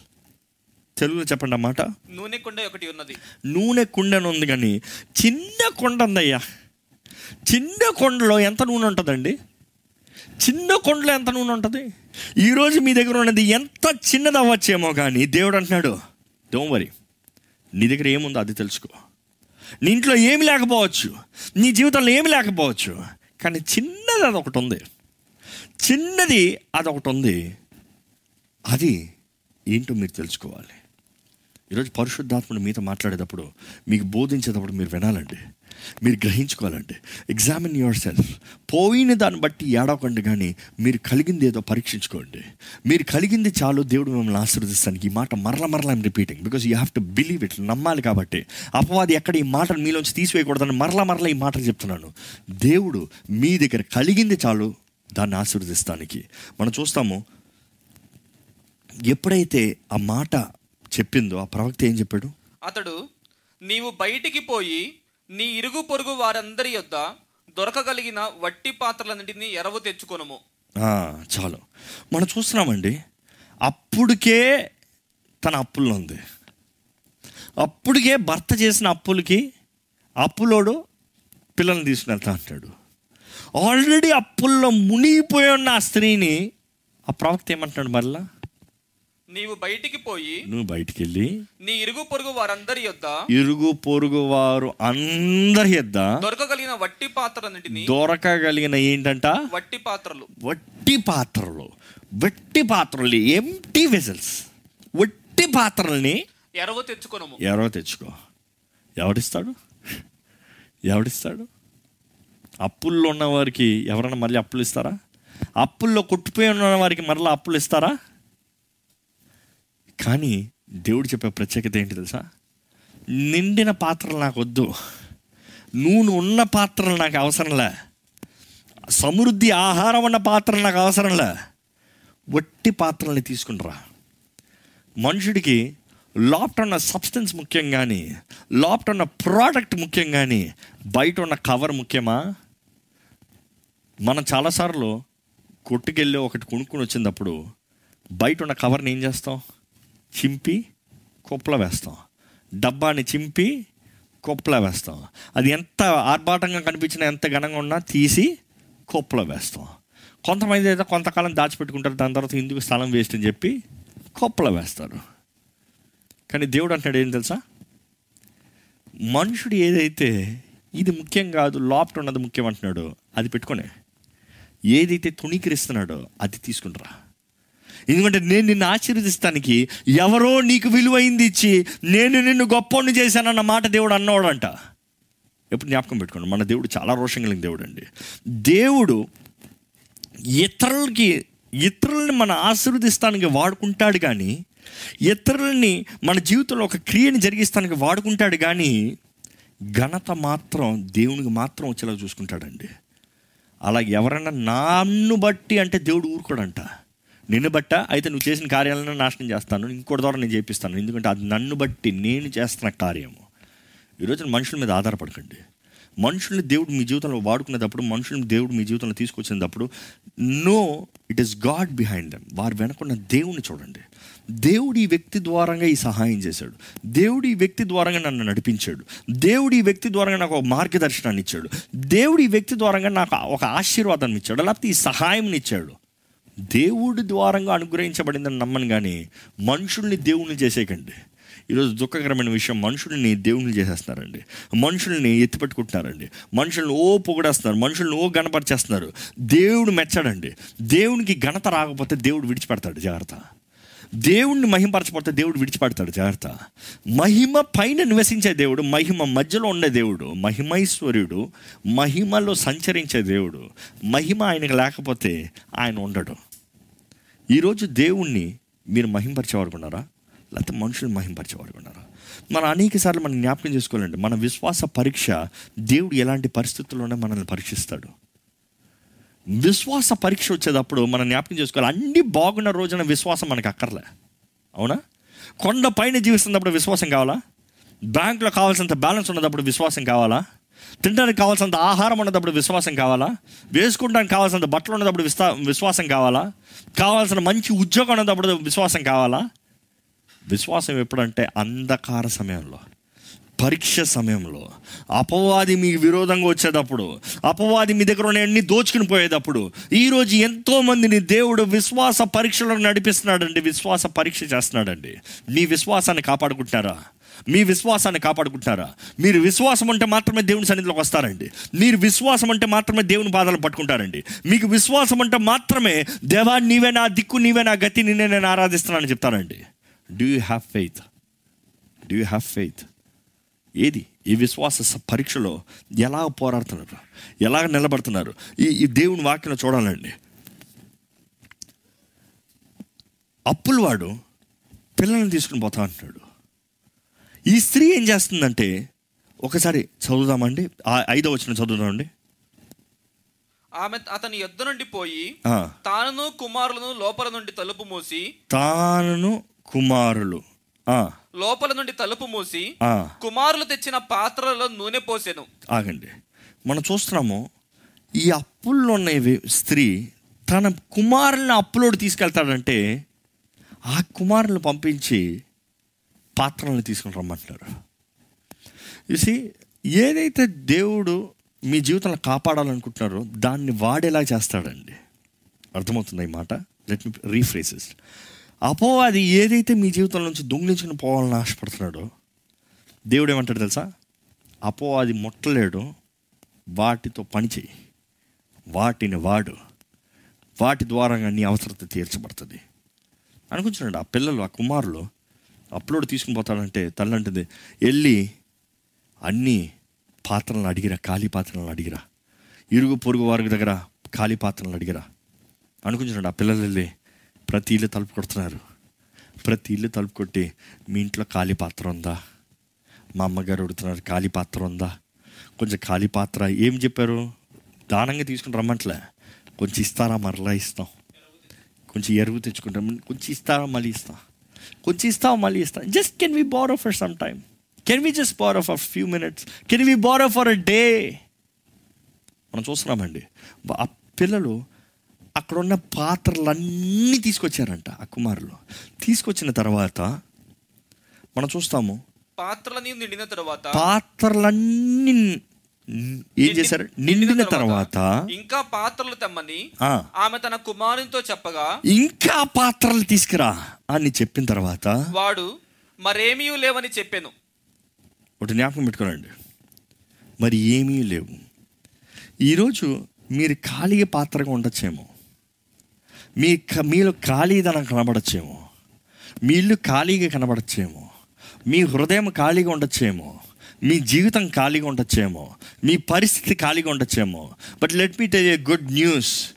తెలుగులో చెప్పండి అన్నమాట. నూనె కుండ ఒకటి ఉన్నది. నూనె కుండను ఉంది కానీ చిన్న కొండ ఉందయ్యా. చిన్న కొండలో ఎంత నూనె ఉంటుందండి? చిన్న కొండలో ఎంత నూనె ఉంటుంది? ఈరోజు మీ దగ్గర ఉన్నది ఎంత చిన్నది అవ్వచ్చేమో కానీ దేవుడు అంటున్నాడు డోంట్ వరీ నీ దగ్గర ఏముందో అది తెలుసుకో. నీ ఇంట్లో ఏమి లేకపోవచ్చు నీ జీవితంలో ఏమి లేకపోవచ్చు కానీ చిన్నది అది ఒకటి ఉంది. చిన్నది అది ఒకటి ఉంది. అది ఏంటో మీరు తెలుసుకోవాలి. ఈరోజు పరిశుద్ధాత్ముడు మీతో మాట్లాడేటప్పుడు మీకు బోధించేటప్పుడు మీరు వినాలండి. మీరు గ్రహించుకోవాలండి ఎగ్జామిన్ యువర్ సెల్ఫ్ పోయిన దాన్ని బట్టి ఏడవకండి కానీ మీరు కలిగింది ఏదో పరీక్షించుకోండి. మీరు కలిగింది చాలు దేవుడు మిమ్మల్ని ఆశీర్వదిస్తానికి ఈ మాట మరల మరల I'm repeating because you have to believe it నమ్మాలి కాబట్టి. అపవాది ఎక్కడ ఈ మాటను మీలోంచి తీసివేయకూడదని మరల మరల ఈ మాటలు చెప్తున్నాను. దేవుడు మీ దగ్గర కలిగింది చాలు దాన్ని ఆశీర్వదిస్తానికి. మనం చూస్తాము ఎప్పుడైతే ఆ మాట చెప్పిందో ఆ ప్రవక్త ఏం చెప్పాడు? అతడు నీవు బయటికి పోయి నీ ఇరుగు పొరుగు వారందరి యొద్ద దొరకగలిగిన వట్టి పాత్రలన్నింటినీ ఎరవు తెచ్చుకొనుము. చాలు. మనం చూస్తున్నామండి అప్పుడుకే తన అప్పుల్లో ఉంది. అప్పుడుకే భర్త చేసిన అప్పులకి అప్పులోడు పిల్లల్ని తీసుకుని వెళ్తా అంటాడు. ఆల్రెడీ అప్పుల్లో మునిగిపోయి ఉన్న ఆ స్త్రీని ఆ ప్రవక్త ఏమంటున్నాడు మరలా? నీవు బయటికి పోయి నువ్వు బయటికి వెళ్ళి నీ ఇరుగు పొరుగు వారందరి యొద్ద ఇరుగు పొరుగు వారు అందరి ఎద్ద దొరకగలిగిన వట్టి పాత్రలన్నింటినీ దొరకగలిగిన ఏంటంట? వట్టి పాత్రలు. వట్టి పాత్రలు. వట్టి పాత్రలు ఎంటీ వెజల్స్ వట్టి పాత్రల్ని ఎరవు తెచ్చుకొనుము. ఎవరో తెచ్చుకో. ఎవడిస్తాడు? ఎవడిస్తాడు? అప్పుల్లో ఉన్న వారికి ఎవరైనా మళ్ళీ అప్పులు ఇస్తారా అప్పుల్లో కొట్టుపోయి ఉన్న వారికి మరలా అప్పులు ఇస్తారా కానీ దేవుడు చెప్పే ప్రత్యేకత ఏంటి తెలుసా? నిండిన పాత్రలు నాకు వద్దు. నూనె ఉన్న పాత్రలు నాకు అవసరంలే సమృద్ధి ఆహారం ఉన్న పాత్రలు నాకు అవసరంలే వట్టి పాత్రల్ని తీసుకుంటారా మనుషుడికి లోపట ఉన్న సబ్స్టెన్స్ ముఖ్యం కానీ లోపట ఉన్న ప్రోడక్ట్ ముఖ్యం కానీ బయట ఉన్న కవర్ ముఖ్యమా? మనం చాలాసార్లు కొట్టుకెళ్ళి ఒకటి కొనుక్కొని వచ్చినప్పుడు బయట ఉన్న కవర్ని ఏం చేస్తాం? చింపి కుప్పలో వేస్తాం. డబ్బాని చింపి కుప్పలో వేస్తాం. అది ఎంత ఆర్భాటంగా కనిపించినా ఎంత ఘనంగా ఉన్నా తీసి కుప్పలో వేస్తాం. కొంతమంది అయితే కొంతకాలం దాచిపెట్టుకుంటారు దాని తర్వాత ఇందుకు స్థలం వేస్ట్ అని చెప్పి కుప్పలో వేస్తారు. కానీ దేవుడు అంటాడు ఏం తెలుసా? మనుషుడు ఏదైతే ఇది ముఖ్యం కాదు లోపట ఉన్నది ముఖ్యం అంటున్నాడు అది పెట్టుకునే. ఏదైతే తుణీకరిస్తున్నాడో అది తీసుకుంటారా? ఎందుకంటే నేను నిన్ను ఆశీర్వదిస్తానికి ఎవరో నీకు విలువైంది ఇచ్చి నేను నిన్ను గొప్పని చేశానన్న మాట దేవుడు అన్నవాడంట. ఎప్పుడు జ్ఞాపకం పెట్టుకోండి మన దేవుడు చాలా రోషం కలిగిన దేవుడు అండి. దేవుడు ఇతరులకి ఇతరులని మన ఆశీర్వదిస్తానికి వాడుకుంటాడు కానీ ఇతరులని మన జీవితంలో ఒక క్రియని జరిగిస్తానికి వాడుకుంటాడు కానీ ఘనత మాత్రం దేవునికి మాత్రం వచ్చేలా చూసుకుంటాడండి. అలా ఎవరైనా నాన్ను బట్టి అంటే దేవుడు ఊరుకోడంట. నిన్ను బట్ట అయితే నువ్వు చేసిన కార్యాలను నాశనం చేస్తాను ఇంకోటి ద్వారా నేను చేపిస్తాను. ఎందుకంటే అది నన్ను బట్టి నేను చేస్తున్న కార్యము. ఈరోజు మనుషుల మీద ఆధారపడకండి. మనుషుల్ని దేవుడు మీ జీవితంలో వాడుకునేటప్పుడు మనుషుల్ని దేవుడు మీ జీవితంలో తీసుకొచ్చినప్పుడు know it is God behind them వారు వెనకున్న దేవుని చూడండి. దేవుడు ఈ వ్యక్తి ద్వారంగా ఈ సహాయం చేశాడు. దేవుడు ఈ వ్యక్తి ద్వారంగా నన్ను నడిపించాడు. దేవుడు ఈ వ్యక్తి ద్వారంగా నాకు ఒక మార్గదర్శనాన్ని ఇచ్చాడు. దేవుడు ఈ వ్యక్తి ద్వారంగా నాకు ఒక ఆశీర్వాదాన్ని ఇచ్చాడు. లేకపోతే ఈ సహాయం ఇచ్చాడు. దేవుడి ద్వారంగా అనుగ్రహించబడిందని నమ్మను కానీ మనుషుల్ని దేవుణ్ణి చేసేయకండి. ఈరోజు దుఃఖకరమైన విషయం మనుషుల్ని దేవుణ్ణి చేసేస్తున్నారండి. మనుషుల్ని ఎత్తిపెట్టుకుంటున్నారండి. మనుషుల్ని ఓ పొగడేస్తున్నారు. మనుషుల్ని ఓ గణపరిచేస్తున్నారు. దేవుడు మెచ్చాడండి. దేవునికి ఘనత రాకపోతే దేవుడు విడిచిపెడతాడు. జాగ్రత్త. దేవుణ్ణి మహిమపరచబడితే దేవుడు విడిచిపెడతాడు జాగ్రత్త. మహిమ పైన నివసించే దేవుడు మహిమ మధ్యలో ఉండే దేవుడు మహిమైశ్వర్యుడు మహిమలో సంచరించే దేవుడు మహిమ ఆయనకు లేకపోతే ఆయన ఉండడు. ఈరోజు దేవుణ్ణి మీరు మహింపరిచేవాడుకున్నారా లేకపోతే మనుషులు మహింపరిచేవాడుకున్నారా మనం అనేక సార్లు మనం జ్ఞాపకం చేసుకోవాలండి మన విశ్వాస పరీక్ష దేవుడు ఎలాంటి పరిస్థితుల్లోనే మనల్ని పరీక్షిస్తాడు. విశ్వాస పరీక్ష వచ్చేటప్పుడు మనం జ్ఞాపకం చేసుకోవాలి. అన్ని బాగున్న రోజున విశ్వాసం మనకు అక్కర్లే. అవునా? కొండ పైన జీవిస్తున్నప్పుడు విశ్వాసం కావాలా? బ్యాంకులో కావాల్సినంత బ్యాలెన్స్ ఉన్నప్పుడు విశ్వాసం కావాలా? తినడానికి కావాల్సినంత ఆహారం ఉన్నప్పుడు విశ్వాసం కావాలా? వేసుకోవడానికి కావాల్సినంత బట్టలు ఉన్నప్పుడు విశ్వా విశ్వాసం కావాలా? కావాల్సిన మంచి ఉద్యోగం ఉన్నప్పుడు విశ్వాసం కావాలా? విశ్వాసం ఎప్పుడంటే అంధకార సమయంలో. పరీక్ష సమయంలో అపవాది మీ విరోధంగా వచ్చేటప్పుడు అపవాది మీ దగ్గర ఉన్నాయన్నీ దోచుకుని పోయేటప్పుడు ఈరోజు ఎంతో మందిని దేవుడు విశ్వాస పరీక్షలో నడిపిస్తున్నాడండి విశ్వాస పరీక్ష చేస్తున్నాడండి. మీ విశ్వాసాన్ని కాపాడుకుంటున్నారా? మీ విశ్వాసాన్ని కాపాడుకుంటున్నారా? మీరు విశ్వాసం ఉంటే మాత్రమే దేవుని సన్నిధిలోకి వస్తారండి. మీరు విశ్వాసం అంటే మాత్రమే దేవుని బాధలు పట్టుకుంటారండి. మీకు విశ్వాసం అంటే మాత్రమే దేవా నీవే నా దిక్కు నీవే నా గతి నిన్నే నేను ఆరాధిస్తున్నానని చెప్తారండి. Do you have faith do you have faith ఏది? ఈ విశ్వాస పరీక్షలో ఎలా పోరాడుతున్నారు ఎలా నిలబడుతున్నారు? ఈ ఈ దేవుని వాక్యం చూడాలండి. అప్పుల వాడు పిల్లల్ని తీసుకుని పోతా అంటున్నాడు. ఈ స్త్రీ ఏం చేస్తుందంటే ఒకసారి చదువుదామండి. ఆ- ఐదో వచ్చిన చదువుదామండి. ఆమె అతని యొద్ద నుండి పోయి ఆ. తానును కుమారులను లోపల నుండి తలుపు మూసి తాను కుమారులు. లోపల నుండి తలుపు మూసి. కుమారులు తెచ్చిన పాత్రలలో నూనె పోసెను. ఆగండి. మనం చూస్తున్నాము ఈ అప్పుల్లో ఉన్న స్త్రీ తన కుమారుల్ని అప్పులోడు తీసుకెళ్తాడంటే ఆ కుమారులను పంపించి పాత్రలను తీసుకుని రమ్మంటున్నారు. చూసి ఏదైతే దేవుడు మీ జీవితంలో కాపాడాలనుకుంటున్నారో దాన్ని వాడేలా చేస్తాడండి. అర్థమవుతుంది ఈ మాట? లెట్ మీ రీఫ్రేసెస్ అపోవాది ఏదైతే మీ జీవితంలో నుంచి దొంగిలించుకుని పోవాలని ఆశపడుతున్నాడో దేవుడు ఏమంటాడు తెలుసా అపోవాది ముట్టలేడు వాటితో పనిచేయి వాటిని వాడు. వాటి ద్వారా నీ అవసరత తీర్చబడుతుంది. అనుకుంటున్నాడు ఆ పిల్లలు ఆ కుమారులు అప్లోడ్ తీసుకుని పోతాడంటే తల్లి అంటుంది వెళ్ళి అన్ని పాత్రలను అడిగిరా ఖాళీ పాత్రలను అడిగిరా. ఇరుగు పొరుగు వారి దగ్గర ఖాళీ పాత్రలను అడిగిరా. అనుకుంటున్నాడు ఆ పిల్లలు వెళ్ళి ప్రతి ఇల్లు తలుపు కొడుతున్నారు. ప్రతి ఇల్లు తలుపు కొట్టి మీ ఇంట్లో ఖాళీ పాత్ర ఉందా? మా అమ్మగారు అడుగుతున్నారు ఖాళీ పాత్ర ఉందా? కొంచెం ఖాళీ పాత్ర. ఏం చెప్పారు? దానంగా తీసుకుని రమ్మంటలే. కొంచెం ఇస్తారా మరలా ఇస్తాం. కొంచెం ఎరువు తెచ్చుకుంటాం. కొంచెం ఇస్తారా మళ్ళీ ఇస్తాం. కొంచెం ఇస్తాం మళ్ళీ ఇస్తాం. Just can we borrow for some time can we just borrow for few minutes can we borrow for a day మనం చూస్తున్నామండి. ఆ పిల్లలు అక్కడ ఉన్న పాత్రలన్నీ తీసుకొచ్చారంట ఆ కుమారులు. తీసుకొచ్చిన తర్వాత మనం చూస్తాము. పాత్రలని నిండిన తరువాత పాత్రలన్నీ ఏం చేశారు? నిండిన తర్వాత ఇంకా పాత్రలు తెమ్మని ఆమె తన కుమారునితో చెప్పగా ఇంకా పాత్రలు తీసుకురా అని చెప్పిన తర్వాత వాడు మరేమీ లేవని చెప్పాను. ఒకటి జ్ఞాపకం పెట్టుకోనండి. మరి ఏమీ లేవు. ఈరోజు మీరు ఖాళీ పాత్రగా ఉండొచ్చేమో. మీ క- మీలో ఖాళీదనం కనబడచ్చేమో. మీ ఇల్లు ఖాళీగా కనబడచ్చేమో. మీ హృదయం ఖాళీగా ఉండొచ్చేమో. మీ జీవితం ఖాళీగా ఉండొచ్చేమో. మీ పరిస్థితి ఖాళీగా ఉండొచ్చేమో. But let me tell a good news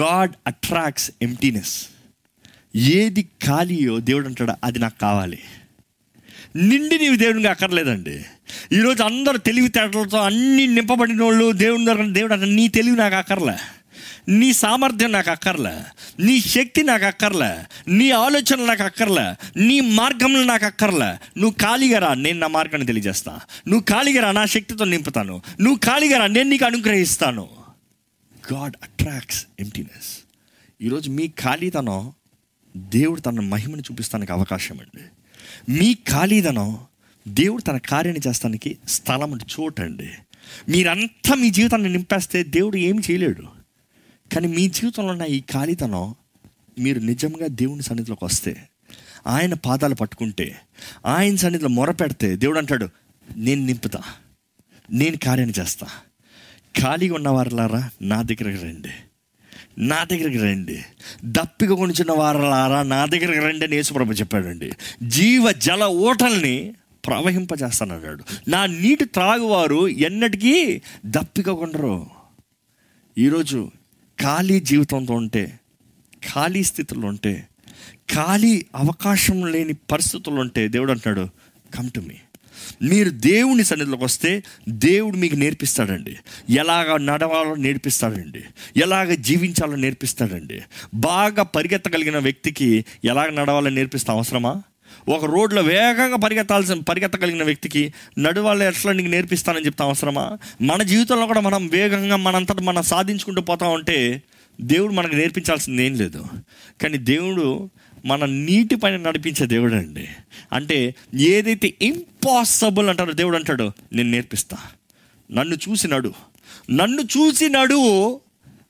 God attracts emptiness ఏది ఖాళీయో దేవుడు అంటాడు అది నాకు కావాలి. నిండి నీవు దేవునికి అక్కర్లేదండి. ఈరోజు అందరూ తెలివితేటలతో అన్ని నింపబడిన వాళ్ళు దేవుని దగ్గర దేవుడు అంటే నీ తెలివి నాకు అక్కర్లే. నీ సామర్థ్యం నాకు అక్కర్లే. నీ శక్తి నాకు అక్కర్లే. నీ ఆలోచనలు నాకు అక్కర్లే. నీ మార్గంలో నాకు అక్కర్లే. నువ్వు ఖాళీగా రా నేను నా మార్గాన్ని తెలియజేస్తా. నువ్వు ఖాళీగా రా నా శక్తితో నింపుతాను. నువ్వు ఖాళీగా రా నేను నీకు అనుగ్రహిస్తాను. గాడ్ అట్రాక్ట్స్ ఎంటీనెస్ ఈరోజు మీ ఖాళీతనం దేవుడు తన మహిమను చూపిస్తానికి అవకాశం అండి. మీ ఖాళీదనం దేవుడు తన కార్యాన్ని చేస్తానికి స్థలం చోటండి అండి. మీరంతా మీ జీవితాన్ని నింపేస్తే దేవుడు ఏమి చేయలేడు. కానీ మీ జీవితంలో ఉన్న ఈ ఖాళీతనం మీరు నిజంగా దేవుని సన్నిధిలోకి వస్తే ఆయన పాదాలు పట్టుకుంటే ఆయన సన్నిధిలో మొరపెడితే దేవుడు అంటాడు నేను నింపుతా నేను కార్యాన్ని చేస్తా. ఖాళీగా ఉన్నవారులారా నా దగ్గరకు రండి. నా దగ్గరికి రండి. దప్పిక కొనిచిన వారలారా నా దగ్గరికి రండి అని యేసుప్రభు చెప్పాడండి. జీవ జల ఓటల్ని ప్రవహింపజేస్తానన్నాడు. నా నీటి త్రాగువారు ఎన్నటికీ దప్పిక కొండరు. ఈరోజు ఖాళీ జీవితంతో ఉంటే ఖాళీ స్థితిలో ఉంటే ఖాళీ అవకాశం లేని పరిస్థితులు ఉంటే దేవుడు అంటున్నాడు కమ్ టు మీ మీరు దేవుని సన్నిధిలోకి వస్తే దేవుడు మీకు నేర్పిస్తాడండి. ఎలాగ నడవాలో నేర్పిస్తాడండి. ఎలాగ జీవించాలో నేర్పిస్తాడండి. బాగా పరిగెత్తగలిగిన వ్యక్తికి ఎలాగ నడవాలో నేర్పిస్తే? అవసరమా? ఒక రోడ్లో వేగంగా పరిగెత్తాల్సిన పరిగెత్తగలిగిన వ్యక్తికి నడువాళ్ళు ఎట్లా నీకు నేర్పిస్తానని చెప్తా అవసరమా? మన జీవితంలో కూడా మనం వేగంగా మనంతట మనం సాధించుకుంటూ పోతా ఉంటే దేవుడు మనకు నేర్పించాల్సింది ఏం లేదు. కానీ దేవుడు మన నీటి పైన నడిపించే దేవుడు అండి అంటే ఏదైతే ఇంపాసిబుల్ అంటాడో దేవుడు అంటాడు నేను నేర్పిస్తా. నన్ను చూసి నడు. నన్ను చూసి నడువు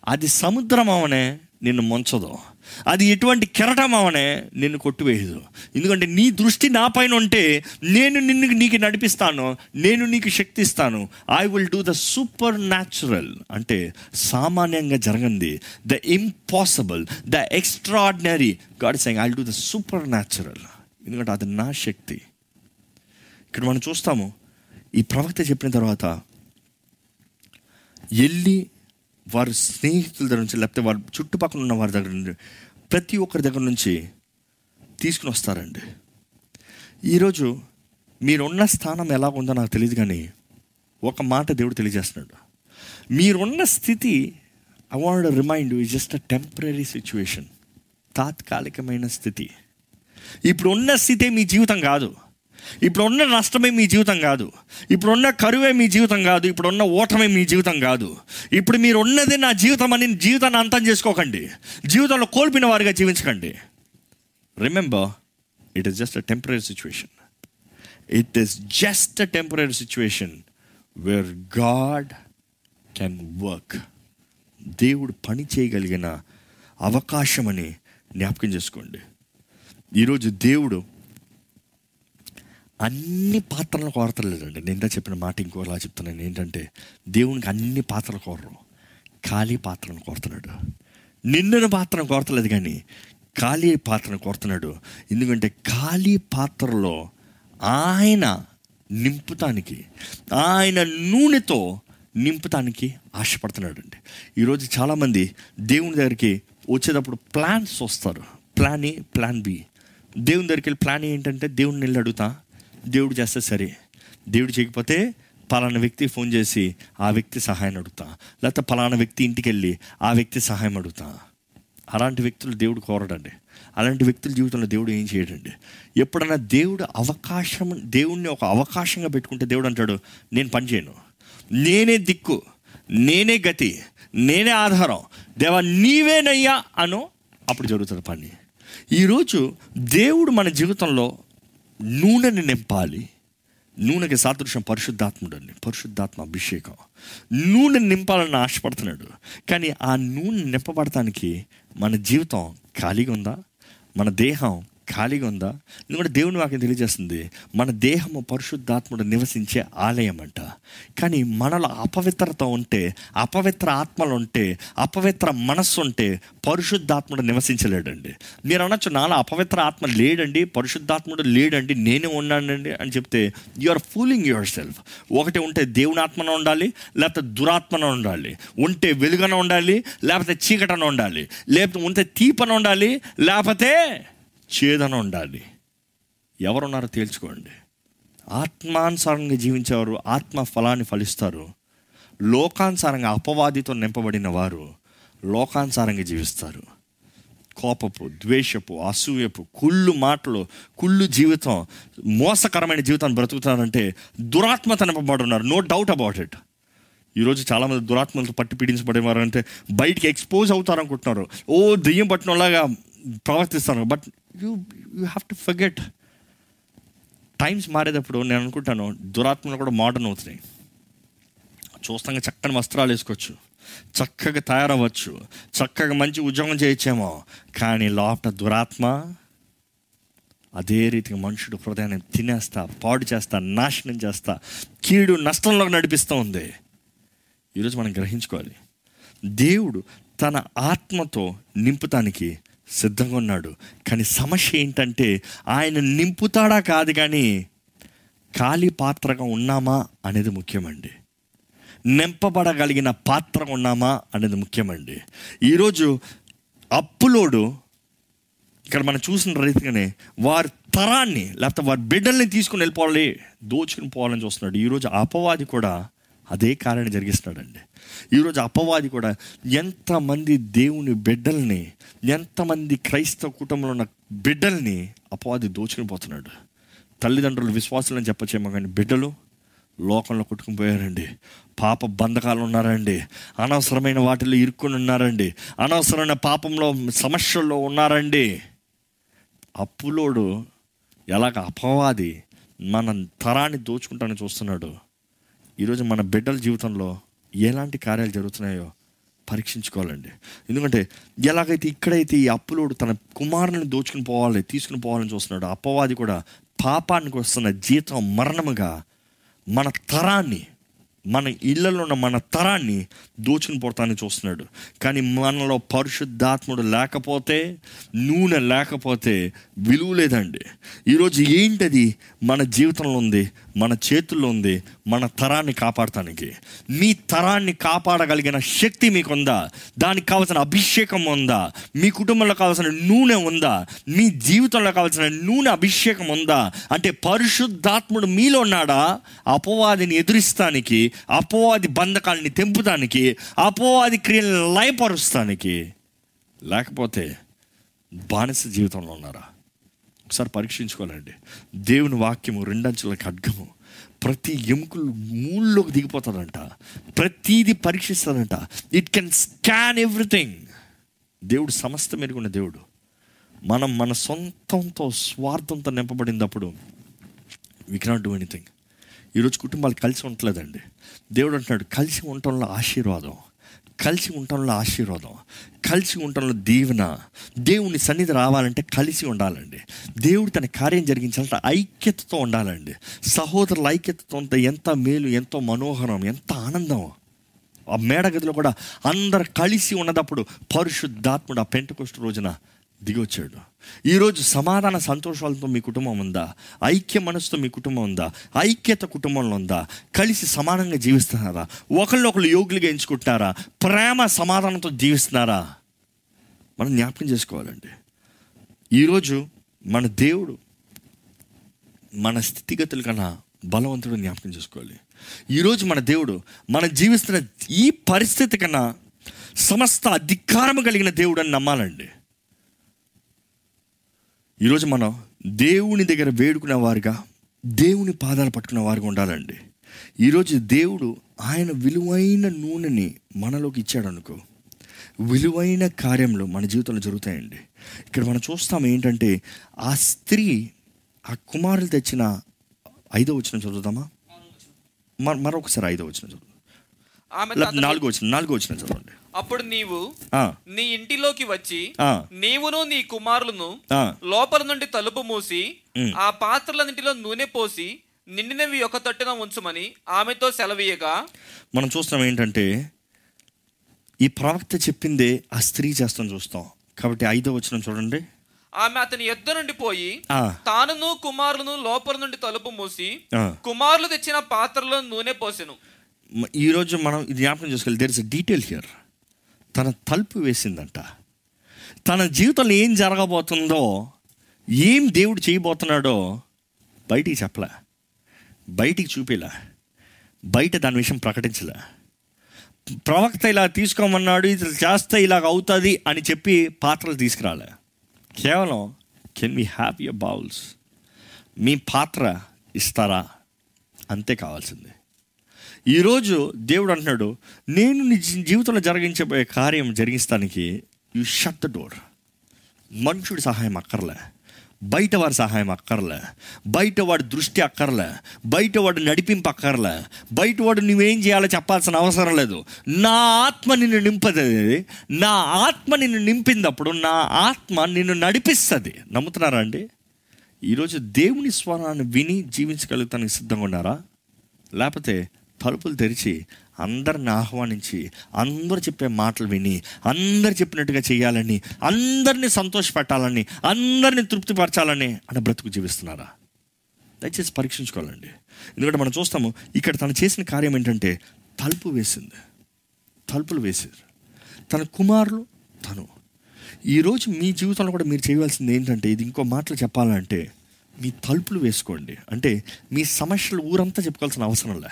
అది సముద్రం అవనే నిన్ను ముంచదు. అది ఎటువంటి కెరటం అవనే నిన్ను కొట్టివేయదు. ఎందుకంటే నీ దృష్టి నా పైన ఉంటే నేను నిన్ను నీకు నడిపిస్తాను నేను నీకు శక్తి ఇస్తాను I will do the supernatural అంటే సామాన్యంగా జరగంది. The impossible the extraordinary God saying I do the supernatural ఎందుకంటే అది నా శక్తి. ఇక్కడ మనం చూస్తాము ఈ ప్రవక్త చెప్పిన తర్వాత వెళ్ళి వారి స్నేహితుల దగ్గర నుంచి లేకపోతే వారి చుట్టుపక్కల ఉన్న వారి దగ్గర నుండి ప్రతి ఒక్కరి దగ్గర నుంచి తీసుకుని వస్తారండి. ఈరోజు మీరున్న స్థానం ఎలా ఉందో నాకు తెలియదు కానీ ఒక మాట దేవుడు తెలియజేస్తున్నాడు. మీరున్న స్థితి I want remind is just a temporary situation తాత్కాలికమైన స్థితి. ఇప్పుడు ఉన్న స్థితే మీ జీవితం కాదు. ఇప్పుడున్న నష్టమే మీ జీవితం కాదు. ఇప్పుడున్న కరువే మీ జీవితం కాదు. ఇప్పుడున్న ఓటమే మీ జీవితం కాదు. ఇప్పుడు మీరు ఉన్నది నా జీవితం అని జీవితాన్ని అంతం చేసుకోకండి. జీవితంలో కోల్పోయిన వారిగా జీవించకండి. Remember it is just a temporary situation it is just a temporary situation where God can work దేవుడు పని చేయగలిగిన అవకాశం అని జ్ఞాపకం చేసుకోండి. ఈరోజు దేవుడు అన్ని పాత్రలను కోరతలేదండి. నేను చెప్పిన మాట ఇంకోలా చెప్తున్నాను. ఏంటంటే దేవునికి అన్ని పాత్రలు కోరరు. ఖాళీ పాత్రను కోరుతున్నాడు. నిన్నను పాత్రను కోరతలేదు కానీ ఖాళీ పాత్రను కోరుతున్నాడు. ఎందుకంటే ఖాళీ పాత్రలో ఆయన నింపుతానికి ఆయన నూనెతో నింపుతానికి ఆశపడుతున్నాడు అండి ఈరోజు చాలామంది దేవుని దగ్గరికి వచ్చేటప్పుడు ప్లాన్స్ వస్తారు. Plan A plan B. దేవుని దగ్గరికి వెళ్ళి ప్లాన్ ఏంటంటే దేవుడిని వెళ్ళి అడుగుతా దేవుడు చేస్తే సరే. దేవుడు చేయకపోతే పలానా వ్యక్తికి ఫోన్ చేసి ఆ వ్యక్తి సహాయం అడుగుతా. లేకపోతే పలానా వ్యక్తి ఇంటికి వెళ్ళి ఆ వ్యక్తి సహాయం అడుగుతా. అలాంటి వ్యక్తులు దేవుడు కోరడండి. అలాంటి వ్యక్తుల జీవితంలో దేవుడు ఏం చేయడండి? ఎప్పుడన్నా దేవుడు అవకాశం దేవుడిని ఒక అవకాశంగా పెట్టుకుంటే దేవుడు అంటాడు నేను పని చేయను. నేనే దిక్కు నేనే గతి నేనే ఆధారం. దేవా నీవేనయ్యా అను అప్పుడు జరుగుతుంది పని. ఈరోజు దేవుడు మన జీవితంలో నూనెని నింపాలి. నూనెకి సాదృశ్యం పరిశుద్ధాత్ముడు పరిశుద్ధాత్మ అభిషేకం. నూనె నింపాలని ఆశపడుతున్నాడు. కానీ ఆ నూనె నింపబడటానికి మన జీవితం ఖాళీగా ఉందా? మన దేహం ఖాళీగా ఉందా ఎందుకంటే దేవుని వాక్యం తెలియజేస్తుంది మన దేహము పరిశుద్ధాత్ముడు నివసించే ఆలయం అంట కానీ మనలో అపవిత్రత ఉంటే అపవిత్ర ఆత్మలు ఉంటే అపవిత్ర మనస్సు ఉంటే పరిశుద్ధాత్ముడు నివసించలేడండి. మీరు అనొచ్చు నాలో అపవిత్ర ఆత్మ లేడండి పరిశుద్ధాత్ముడు లేడండి నేనే ఉన్నానండి అని చెప్తే you are fooling yourself ఒకటి ఉంటే దేవుని ఆత్మన ఉండాలి లేకపోతే దురాత్మన ఉండాలి. ఉంటే వెలుగన ఉండాలి లేకపోతే చీకటన ఉండాలి. లేకపోతే ఉంటే తీపన ఉండాలి లేకపోతే ఛేదన ఉండాలి. ఎవరున్నారో తేల్చుకోండి. ఆత్మానుసారంగా జీవించేవారు ఆత్మ ఫలాన్ని ఫలిస్తారు. లోకానుసారంగా అపవాదితో నింపబడిన వారు లోకానుసారంగా జీవిస్తారు. కోపపు ద్వేషపు అసూయపు కుళ్ళు మాటలు కుళ్ళు జీవితం మోసకరమైన జీవితాన్ని బ్రతుకుతారంటే దురాత్మత నింపబడున్నారు నో డౌట్ అబౌట్ ఇట్ ఈరోజు చాలామంది దురాత్మలతో పట్టి పీడించబడేవారు అంటే బయటికి ఎక్స్పోజ్ అవుతారు అనుకుంటున్నారు ఓ దెయ్యం పట్టినలాగా ప్రవర్తిస్తారు. But you you have to forget times మారేటప్పుడు నేను అనుకుంటాను దురాత్మలు కూడా మోడర్న్ అవుతున్నాయి. చూస్తాగా చక్కని వస్త్రాలు వేసుకోవచ్చు. చక్కగా తయారవ్వచ్చు. చక్కగా మంచి ఉద్యోగం చేయొచ్చేమో. కానీ లోపల దురాత్మ అదే రీతిగా మనుషుడు హృదయాన్ని తినేస్తా పాడు చేస్తా నాశనం చేస్తా కీడు నష్టంలోకి నడిపిస్తూ ఉంది. ఈరోజు మనం గ్రహించుకోవాలి. దేవుడు తన ఆత్మతో నింపుతానికి సిద్ధంగా ఉన్నాడు. కానీ సమస్య ఏంటంటే ఆయన నింపుతాడా కాదు కానీ ఖాళీ పాత్రగా ఉన్నామా అనేది ముఖ్యమండి. నింపబడగలిగిన పాత్ర ఉన్నామా అనేది ముఖ్యమండి. ఈరోజు అప్పులోడు ఇక్కడ మనం చూసిన రీతిగానే వారి తరాన్ని లేకపోతే వారి బిడ్డల్ని తీసుకుని వెళ్ళిపోవాలి దోచుకుని పోవాలని చూస్తున్నాడు. ఈరోజు అపవాది కూడా అదే కార్యాన్ని జరిగిస్తున్నాడండి. ఈరోజు అపవాది కూడా ఎంతమంది దేవుని బిడ్డల్ని ఎంతమంది క్రైస్తవ కుటుంబంలో ఉన్న బిడ్డల్ని అపవాది దోచుకుని పోతున్నాడు తల్లిదండ్రులు విశ్వాసులు చెప్పచేమో చెప్పచ్చేమో కానీ బిడ్డలు లోకంలో కొట్టుకుని పోయారండి పాప బంధకాలు ఉన్నారండి. అనవసరమైన వాటిలో ఇరుక్కుని ఉన్నారండి. అనవసరమైన పాపంలో సమస్యల్లో ఉన్నారండి. అప్పులోడు ఎలాగ అపవాది మన తరాన్ని దోచుకుంటానని చూస్తున్నాడు. ఈరోజు మన బిడ్డల జీవితంలో ఎలాంటి కార్యాలు జరుగుతున్నాయో పరీక్షించుకోవాలండి. ఎందుకంటే ఎలాగైతే ఇక్కడైతే ఈ అప్పులోడు తన కుమారుని దోచుకుని పోవాలి తీసుకుని పోవాలని చూస్తున్నాడు అప్పవాది కూడా పాపానికి వస్తున్న జీతం మరణముగా మన తరాన్ని మన ఇళ్ళలో ఉన్న మన తరాన్ని దోచుని పోతానని చూస్తున్నాడు. కానీ మనలో పరిశుద్ధాత్ముడు లేకపోతే నూనె లేకపోతే విలువ లేదండి. ఈరోజు ఏంటది? మన జీవితంలో ఉంది మన చేతుల్లో ఉంది మన తరాన్ని కాపాడటానికి. మీ తరాన్ని కాపాడగలిగిన శక్తి మీకుందా? దానికి కావాల్సిన అభిషేకం ఉందా? మీ కుటుంబంలో కావాల్సిన నూనె ఉందా? మీ జీవితంలో కావాల్సిన నూనె అభిషేకం ఉందా? అంటే పరిశుద్ధాత్ముడు మీలో ఉన్నాడా? అపవాదిని ఎదురిస్తానికి అపోవాది బంధకాలని తెంపుతానికి అపోవాది క్రియలను లయపరుస్తానికి. లేకపోతే బానిస జీవితంలో ఉన్నారా? ఒకసారి పరీక్షించుకోవాలండి. దేవుని వాక్యము రెండంచుల ఖడ్గము. ప్రతి ఎముకలు మూల్లోకి దిగిపోతారంట ప్రతీది పరీక్షిస్తారంట ఇట్ కెన్ స్కాన్ ఎవ్రీథింగ్ దేవుడు సమస్త మెరుగున్న దేవుడు. మనం మన సొంతంతో స్వార్థంతో నింపబడినప్పుడు వీ కెనాట్ డూ ఎనీథింగ్ ఈరోజు కుటుంబాలు కలిసి ఉండట్లేదండి. దేవుడు అంటున్నాడు కలిసి ఉండటంలో ఆశీర్వాదం కలిసి ఉండటంలో ఆశీర్వాదం కలిసి ఉండటంలో దీవెన. దేవుని సన్నిధి రావాలంటే కలిసి ఉండాలండి. దేవుడు తన కార్యం జరిగించాలంటే ఐక్యతతో ఉండాలండి. సహోదరుల ఐక్యతతో ఉంటే ఎంత మేలు ఎంతో మనోహరం ఎంత ఆనందం. ఆ మేడగదిలో కూడా అందరు కలిసి ఉన్నదప్పుడు పరిశుద్ధాత్ముడు ఆ పెంటకొష్టు రోజున దిగొచ్చాడు. ఈరోజు సమాధాన సంతోషాలతో మీ కుటుంబం ఉందా? ఐక్య మనసుతో మీ కుటుంబం ఉందా? ఐక్యత కుటుంబంలో ఉందా? కలిసి సమానంగా జీవిస్తున్నారా? ఒకళ్ళొకళ్ళు యోగులుగా ఎంచుకుంటున్నారా? ప్రేమ సమాధానంతో జీవిస్తున్నారా? మనం జ్ఞాపకం చేసుకోవాలండి. ఈరోజు మన దేవుడు మన స్థితిగతుల కన్నా బలవంతుడు జ్ఞాపకం చేసుకోవాలి. ఈరోజు మన దేవుడు మనం జీవిస్తున్న ఈ పరిస్థితి కన్నా సమస్త అధికారం కలిగిన దేవుడు అని నమ్మాలండి. ఈరోజు మనం దేవుని దగ్గర వేడుకునే వారుగా దేవుని పాదాలు పట్టుకునే వారుగా ఉండాలండి. ఈరోజు దేవుడు ఆయన విలువైన నూనెని మనలోకి ఇచ్చాడు అనుకో. విలువైన కార్యంలో మన జీవితంలో జరుగుతాయండి. ఇక్కడ మనం చూస్తాం ఏంటంటే ఆ స్త్రీ ఆ కుమారులు తెచ్చిన ఐదో వచ్చిన చదువుతామా మర- మరొకసారి ఐదో వచ్చిన చదువు ఆమె నాలుగో వచ్చిన నాలుగో వచ్చిన చదవండి. అప్పుడు నీవు నీ ఇంటిలోకి వచ్చి నీవును నీ కుమారులను. లోపల నుండి తలుపు మూసి. ఆ పాత్రలన్నింటిలో నూనె పోసి నిండినవి ఒక తొట్టెన ఉంచుమని ఆమెతో సెలవీయగా మనం చూస్తున్నాం ఏంటంటే ఈ ప్రవక్త చెప్పిందే ఆ స్త్రీ చేస్తాం చూస్తాం. కాబట్టి ఐదో వచ్చిన చూడండి. ఆమె అతని యొద్ద నుండి పోయి తానును కుమారులను లోపల నుండి తలుపు మూసి. కుమారులు తెచ్చిన పాత్రలో నూనె పోసెను. ఈరోజు మనం ఇది జ్ఞాపకం చేసుకోవాలి. There is a detail here తన తలుపు వేసిందంట. తన జీవితంలో ఏం జరగబోతుందో ఏం దేవుడు చేయబోతున్నాడో బయటికి చెప్పలే. బయటికి చూపిలా. బయట దాని విషయం ప్రకటించలే. ప్రవక్త ఇలా తీసుకోమన్నాడు ఇది చేస్తే ఇలాగ అవుతుంది అని చెప్పి పాత్రలు తీసుకురాలే. కేవలం can we have your bowls మీ పాత్ర ఇస్తారా? అంతే కావాల్సింది. ఈరోజు దేవుడు అంటున్నాడు నేను నీ జీవితంలో జరిగించబోయే కార్యం జరిగిస్తానికి యు షట్ ద డోర్ మనుషుడి సహాయం అక్కర్లే. బయట వాడి సహాయం అక్కర్లే. బయట వాడి దృష్టి అక్కర్లే. బయట వాడు నడిపింపు అక్కర్లే. బయట వాడు నువ్వేం చేయాలో చెప్పాల్సిన అవసరం లేదు. నా ఆత్మ నిన్ను నింపది నా ఆత్మ నిన్ను నింపినప్పుడు నా ఆత్మ నిన్ను నడిపిస్తుంది. నమ్ముతున్నారా అండి? ఈరోజు దేవుని స్వరాన్ని విని జీవించగలుగుతానికి సిద్ధంగా ఉన్నారా? లేకపోతే తలుపులు తెరిచి అందరిని ఆహ్వానించి అందరు చెప్పే మాటలు విని అందరు చెప్పినట్టుగా చేయాలని అందరినీ సంతోషపెట్టాలని అందరినీ తృప్తిపరచాలని అన్న బ్రతుకు జీవిస్తున్నారా? దయచేసి పరీక్షించుకోవాలండి. ఎందుకంటే మనం చూస్తాము ఇక్కడ తను చేసిన కార్యం ఏంటంటే తలుపు వేసింది. తలుపులు వేసారు తన కుమారులు తను. ఈరోజు మీ జీవితంలో కూడా మీరు చేయవలసింది ఏంటంటే ఇది ఇంకో మాటలు చెప్పాలంటే మీ తలుపులు వేసుకోండి. అంటే మీ సమస్యలు ఊరంతా చెప్పుకోవాల్సిన అవసరం లే.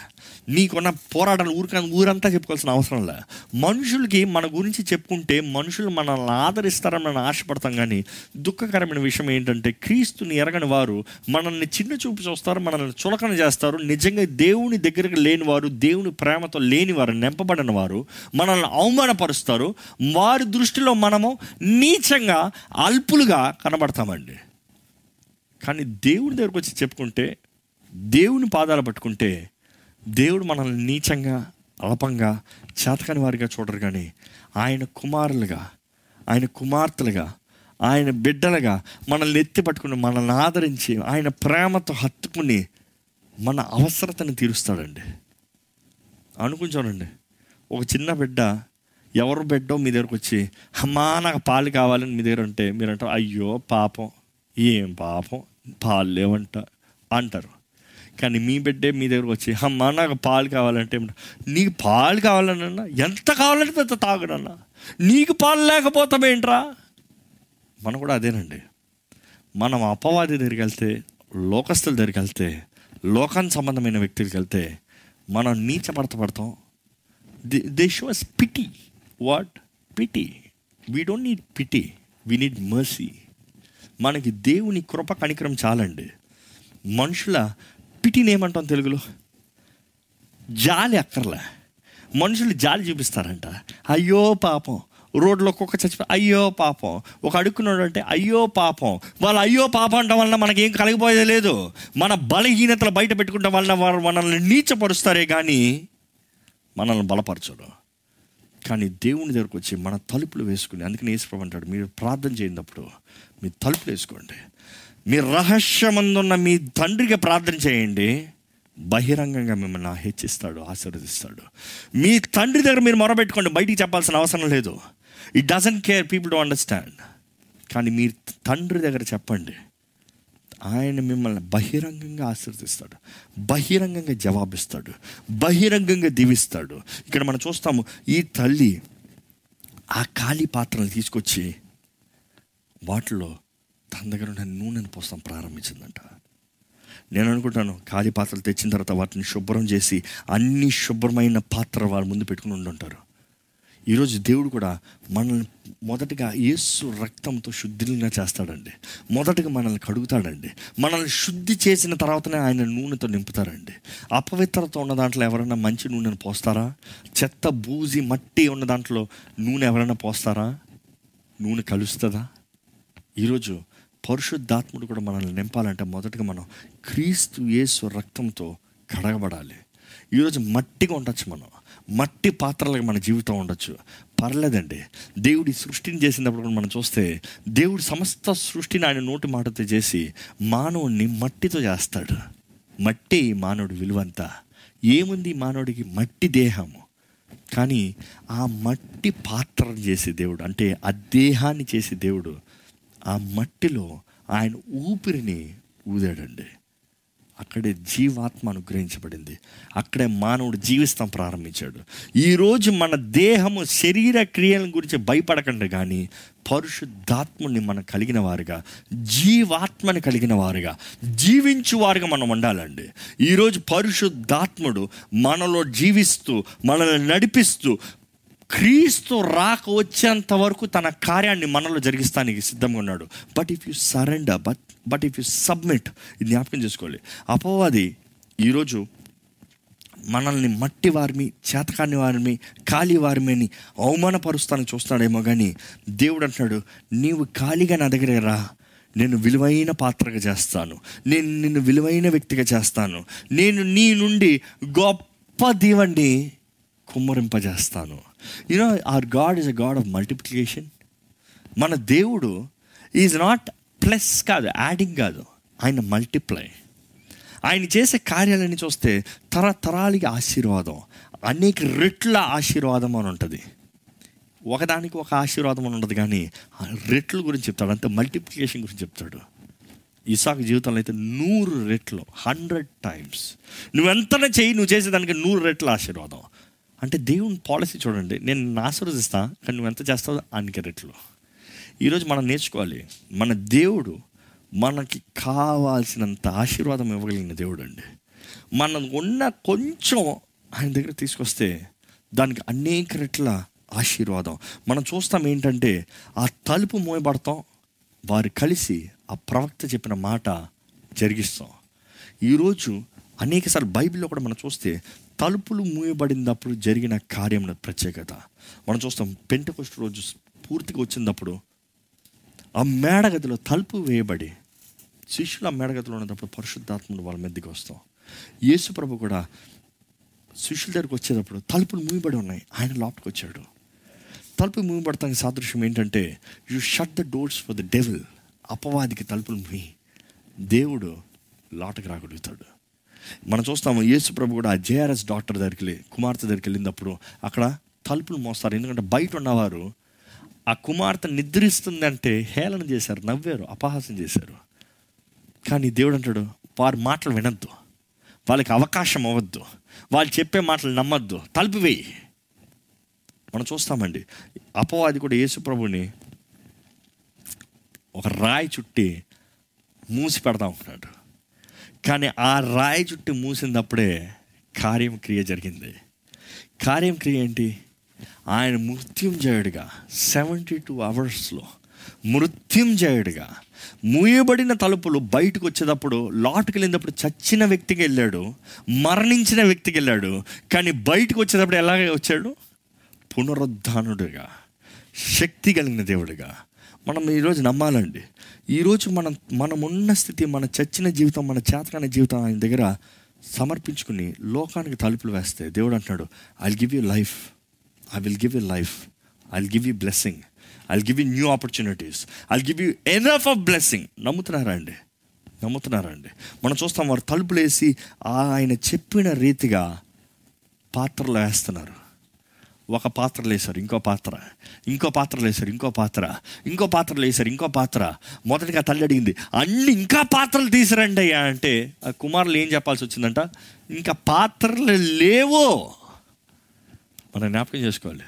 మీకున్న పోరాటాలు ఊరిక ఊరంతా చెప్పుకోవాల్సిన అవసరం లే. మనుషులకి మన గురించి చెప్పుకుంటే మనుషులు మనల్ని ఆదరిస్తారని మనం ఆశపడతాం కానీ దుఃఖకరమైన విషయం ఏంటంటే క్రీస్తుని ఎరగని వారు మనల్ని చిన్న చూపు చూస్తారు మనల్ని చులకన చేస్తారు. నిజంగా దేవుని దగ్గరికి లేని వారు దేవుని ప్రేమతో లేని వారు నింపబడిన వారు మనల్ని అవమానపరుస్తారు. వారి దృష్టిలో మనము నీచంగా అల్పులుగా కనబడతామండి. కానీ దేవుని దగ్గరకు వచ్చి చెప్పుకుంటే దేవుని పాదాలు పట్టుకుంటే దేవుడు మనల్ని నీచంగా అల్పంగా చేతకాని వారిగా చూడరు కానీ ఆయన కుమారులుగా ఆయన కుమార్తెలుగా ఆయన బిడ్డలుగా మనల్ని ఎత్తి పట్టుకుని మనల్ని ఆదరించి ఆయన ప్రేమతో హత్తుకుని మన అవసరతను తీరుస్తాడండి. అనుకుంటానండి ఒక చిన్న బిడ్డ ఎవరు బిడ్డో మీ దగ్గరకు వచ్చి అమ్మా నాకు పాలు కావాలని మీ దగ్గర ఉంటే మీరంటారు అయ్యో పాపం. ఏం పాపం? పాలు లేవంట అంటారు. కానీ మీ బిడ్డే మీ దగ్గరకు వచ్చి అమ్మా నాకు పాలు కావాలంటే నీకు పాలు కావాలన్నా ఎంత కావాలంటే అంత తాగడన్నా నీకు పాలు లేకపోతామేంట్రా? మనం కూడా అదేనండి. మనం అపవాది దగ్గరికి వెళ్తే లోకస్తుల దగ్గరికి వెళ్తే లోకానికి సంబంధమైన వ్యక్తులకి వెళ్తే మనం నీచపడతపడతాం they show us pity what pity we don't need pity we need mercy మనకి దేవుని కృప కనికరం చాలండి. మనుషుల పిటిని ఏమంటాం తెలుగులో? జాలి అక్కర్లే. మనుషులు జాలి చూపిస్తారంట. అయ్యో పాపం. రోడ్లో కుక్క చచ్చిపో అయ్యో పాపం. ఒక అడుక్కున్నాడు అంటే అయ్యో పాపం. వాళ్ళు అయ్యో పాపం అనడం వలన మనకేం కలిగిపోయేది లేదు. మన బలహీనతలు బయట పెట్టుకుంటాం వలన వారు మనల్ని నీచపరుస్తారే కానీ మనల్ని బలపరచడు కానీ దేవుని దగ్గరకు వచ్చి మన తలుపులు వేసుకుని అందుకని యేసుప్రభు అంటాడు మీరు ప్రార్థన చేయనప్పుడు మీ తలుపులు వేసుకోండి. మీ రహస్యమందున్న మీ తండ్రికి ప్రార్థన చేయండి. బహిరంగంగా మిమ్మల్ని హెచ్చిస్తాడు ఆశీర్వదిస్తాడు. మీ తండ్రి దగ్గర మీరు మొరబెట్టుకోండి బయటికి చెప్పాల్సిన అవసరం లేదు. It doesn't care people to understand కానీ మీ తండ్రి దగ్గర చెప్పండి. ఆయన మిమ్మల్ని బహిరంగంగా ఆశీర్దిస్తాడు బహిరంగంగా జవాబిస్తాడు. బహిరంగంగా దీవిస్తాడు. ఇక్కడ మనం చూస్తాము ఈ తల్లి ఆ ఖాళీ పాత్రలు తీసుకొచ్చి వాటిలో తన దగ్గర ఉన్న నూనెను పోస్తాం ప్రారంభించిందంట. నేను అనుకుంటాను ఖాళీ పాత్రలు తెచ్చిన తర్వాత వాటిని శుభ్రం చేసి అన్ని శుభ్రమైన పాత్ర వారి ముందు పెట్టుకుని ఉండుంటారు. ఈరోజు దేవుడు కూడా మనల్ని మొదటగా యేసు రక్తంతో శుద్ధిగా చేస్తాడండి. మొదటగా మనల్ని కడుగుతాడండి. మనల్ని శుద్ధి చేసిన తర్వాతనే ఆయన నూనెతో నింపుతారండి. అపవిత్రత ఉన్న దాంట్లో ఎవరైనా మంచి నూనెను పోస్తారా? చెత్త బూజి మట్టి ఉన్న దాంట్లో నూనె ఎవరైనా పోస్తారా? నూనె కలుస్తుందా? ఈరోజు పరిశుద్ధాత్ముడు కూడా మనల్ని నింపాలంటే మొదటగా మనం క్రీస్తు యేసు రక్తంతో కడగబడాలి. ఈరోజు మట్టిగా ఉండొచ్చు మనం. మట్టి పాత్రలుగా మన జీవితం ఉండొచ్చు. పర్లేదండి. దేవుడి సృష్టిని చేసినప్పుడు కూడా మనం చూస్తే దేవుడు సమస్త సృష్టిని ఆయన నోటి మాటతో చేసి మానవుడిని మట్టితో చేస్తాడు. మట్టి మానవుడి విలువంతా. ఏముంది మానవుడికి? మట్టి దేహము కానీ ఆ మట్టి పాత్రను చేసే దేవుడు అంటే ఆ దేహాన్ని చేసే దేవుడు ఆ మట్టిలో ఆయన ఊపిరిని ఊదాడండి. అక్కడే జీవాత్మ అనుగ్రహించబడింది. అక్కడే మానవుడు జీవిస్తాం ప్రారంభించాడు. ఈరోజు మన దేహము శరీర క్రియల గురించి భయపడకండి కానీ పరిశుద్ధాత్ముని మనం కలిగిన వారుగా జీవాత్మని కలిగిన వారుగా జీవించు వారుగా మనం ఉండాలండి. ఈరోజు పరిశుద్ధాత్ముడు మనలో జీవిస్తూ మనల్ని నడిపిస్తూ క్రీస్తు రాక వచ్చేంత వరకు తన కార్యాన్ని మనలో జరిగిస్తానికి సిద్ధంగా ఉన్నాడు. But if you surrender but but if you submit ఇది జ్ఞాపకం చేసుకోవాలి. అపవాది ఈరోజు మనల్ని మట్టి వారిమి చేతకాని వారిమి ఖాళీ వారిని అవమానపరుస్తానని చూస్తాడేమో కానీ దేవుడు అంటున్నాడు నీవు ఖాళీగా నా దగ్గర రా. నేను విలువైన పాత్రగా చేస్తాను. నేను నిన్ను విలువైన వ్యక్తిగా చేస్తాను. నేను నీ నుండి గొప్ప దీవన్ని కుమ్మరింపజేస్తాను. You know our God is a God of multiplication మన దేవుడు ఈజ్ నాట్ ప్లస్ కాదు యాడింగ్ కాదు. ఆయన మల్టిప్లై ఆయన చేసే కార్యాలన్నీ చూస్తే తరతరాలకి ఆశీర్వాదం అనేక రెట్ల ఆశీర్వాదం అని ఉంటుంది. ఒకదానికి ఒక ఆశీర్వాదం అని ఉండదు కానీ ఆ రెట్ల గురించి చెప్తాడు అంతే మల్టిప్లికేషన్ గురించి చెప్తాడు. ఇసాకు జీవితంలో అయితే నూరు రెట్లు హండ్రెడ్ టైమ్స్ నువ్వెంతనే చెయ్యి నువ్వు చేసేదానికి నూరు రెట్ల ఆశీర్వాదం. అంటే దేవుని పాలసీ చూడండి. నేను నిన్ను ఆశీర్వదిస్తా కానీ నువ్వు ఎంత చేస్తావో అనికి రెట్లు ఈరోజు మనం నేర్చుకోవాలి మన దేవుడు మనకి కావాల్సినంత ఆశీర్వాదం ఇవ్వగలిగిన దేవుడు అండి మనం ఉన్న కొంచెం ఆయన దగ్గర తీసుకొస్తే దానికి అనేక రెట్ల ఆశీర్వాదం. మనం చూస్తాం ఏంటంటే ఆ తలుపు మోయబడతాం వారు కలిసి ఆ ప్రవక్త చెప్పిన మాట జరిగిస్తాం. ఈరోజు అనేకసార్లు బైబిల్లో కూడా మనం చూస్తే తలుపులు మూయబడినప్పుడు జరిగిన కార్యం ప్రత్యేకత. మనం చూస్తాం పెంటకొష్ట రోజు పూర్తిగా వచ్చినప్పుడు ఆ మేడగదిలో తలుపు వేయబడి శిష్యులు ఆ మేడగదిలో ఉన్నప్పుడు పరిశుద్ధాత్ముడు వాళ్ళ మీదకి వస్తాం. యేసుప్రభు కూడా శిష్యుల దగ్గరకు వచ్చేటప్పుడు తలుపులు మూయబడి ఉన్నాయి. ఆయన లోపలికి వచ్చాడు. తలుపు మూయబడటానికి సాదృశ్యం ఏంటంటే you shut the doors for the devil అపవాదికి తలుపులు మూయి దేవుడు లోటకి రాగలుగుతాడు. మనం చూస్తాము యేసు ప్రభు కూడా జేఆర్ఎస్ డాక్టర్ దగ్గరికి వెళ్ళి కుమార్తె దగ్గరికి వెళ్ళినప్పుడు అక్కడ తలుపులు మోస్తారు. ఎందుకంటే బయట ఉన్నవారు ఆ కుమార్తె నిద్రిస్తుందంటే హేళన చేశారు నవ్వారు అపహాసం చేశారు. కానీ దేవుడు అంటాడు వారి మాటలు వినద్దు. వాళ్ళకి అవకాశం అవ్వద్దు. వాళ్ళు చెప్పే మాటలు నమ్మద్దు. తలుపు వేయి. మనం చూస్తామండి అపవాది కూడా యేసుప్రభుని ఒక రాయి చుట్టి మూసి పెడతా ఉంటున్నాడు కానీ ఆ రాయి చుట్టూ మూసినప్పుడే కార్యం క్రియ జరిగింది. కార్యం క్రియ ఏంటి? ఆయన మృత్యుంజయుడిగా సెవెంటీ టూ అవర్స్లో మృత్యుంజయుడిగా మూయబడిన తలుపులు బయటకు వచ్చేటప్పుడు లోటుకి వెళ్ళినప్పుడు చచ్చిన వ్యక్తికి వెళ్ళాడు మరణించిన వ్యక్తికి వెళ్ళాడు కానీ బయటకు వచ్చేటప్పుడు ఎలాగ వచ్చాడు? పునరుద్ధానుడిగా శక్తి కలిగిన దేవుడిగా మనం ఈరోజు నమ్మాలండి. ఈరోజు మనం మనం ఉన్న స్థితి మన చచ్చిన జీవితం మన చేతకాని జీవితం ఆయన దగ్గర సమర్పించుకుని లోకానికి తలుపులు వేస్తే దేవుడు అంటున్నాడు I give you life I will give you life I give you blessing I give you new opportunities I give you enough of blessing నమ్ముతున్నారా అండి? నమ్ముతున్నారా అండి? మనం చూస్తాం వారు తలుపులు వేసి ఆయన చెప్పిన రీతిగా పాత్రలు వేస్తున్నారు. ఒక పాత్రలు వేశారు ఇంకో పాత్ర. ఇంకో పాత్రలు వేశారు ఇంకో పాత్ర. ఇంకో పాత్రలు వేశారు ఇంకో పాత్ర. మొదటిగా తల్లి అడిగింది అన్ని ఇంకా పాత్రలు తీసిరండి అయ్యా. అంటే ఆ కుమారులు ఏం చెప్పాల్సి వచ్చిందంట ఇంకా పాత్రలు లేవో. మనం జ్ఞాపకం చేసుకోవాలి.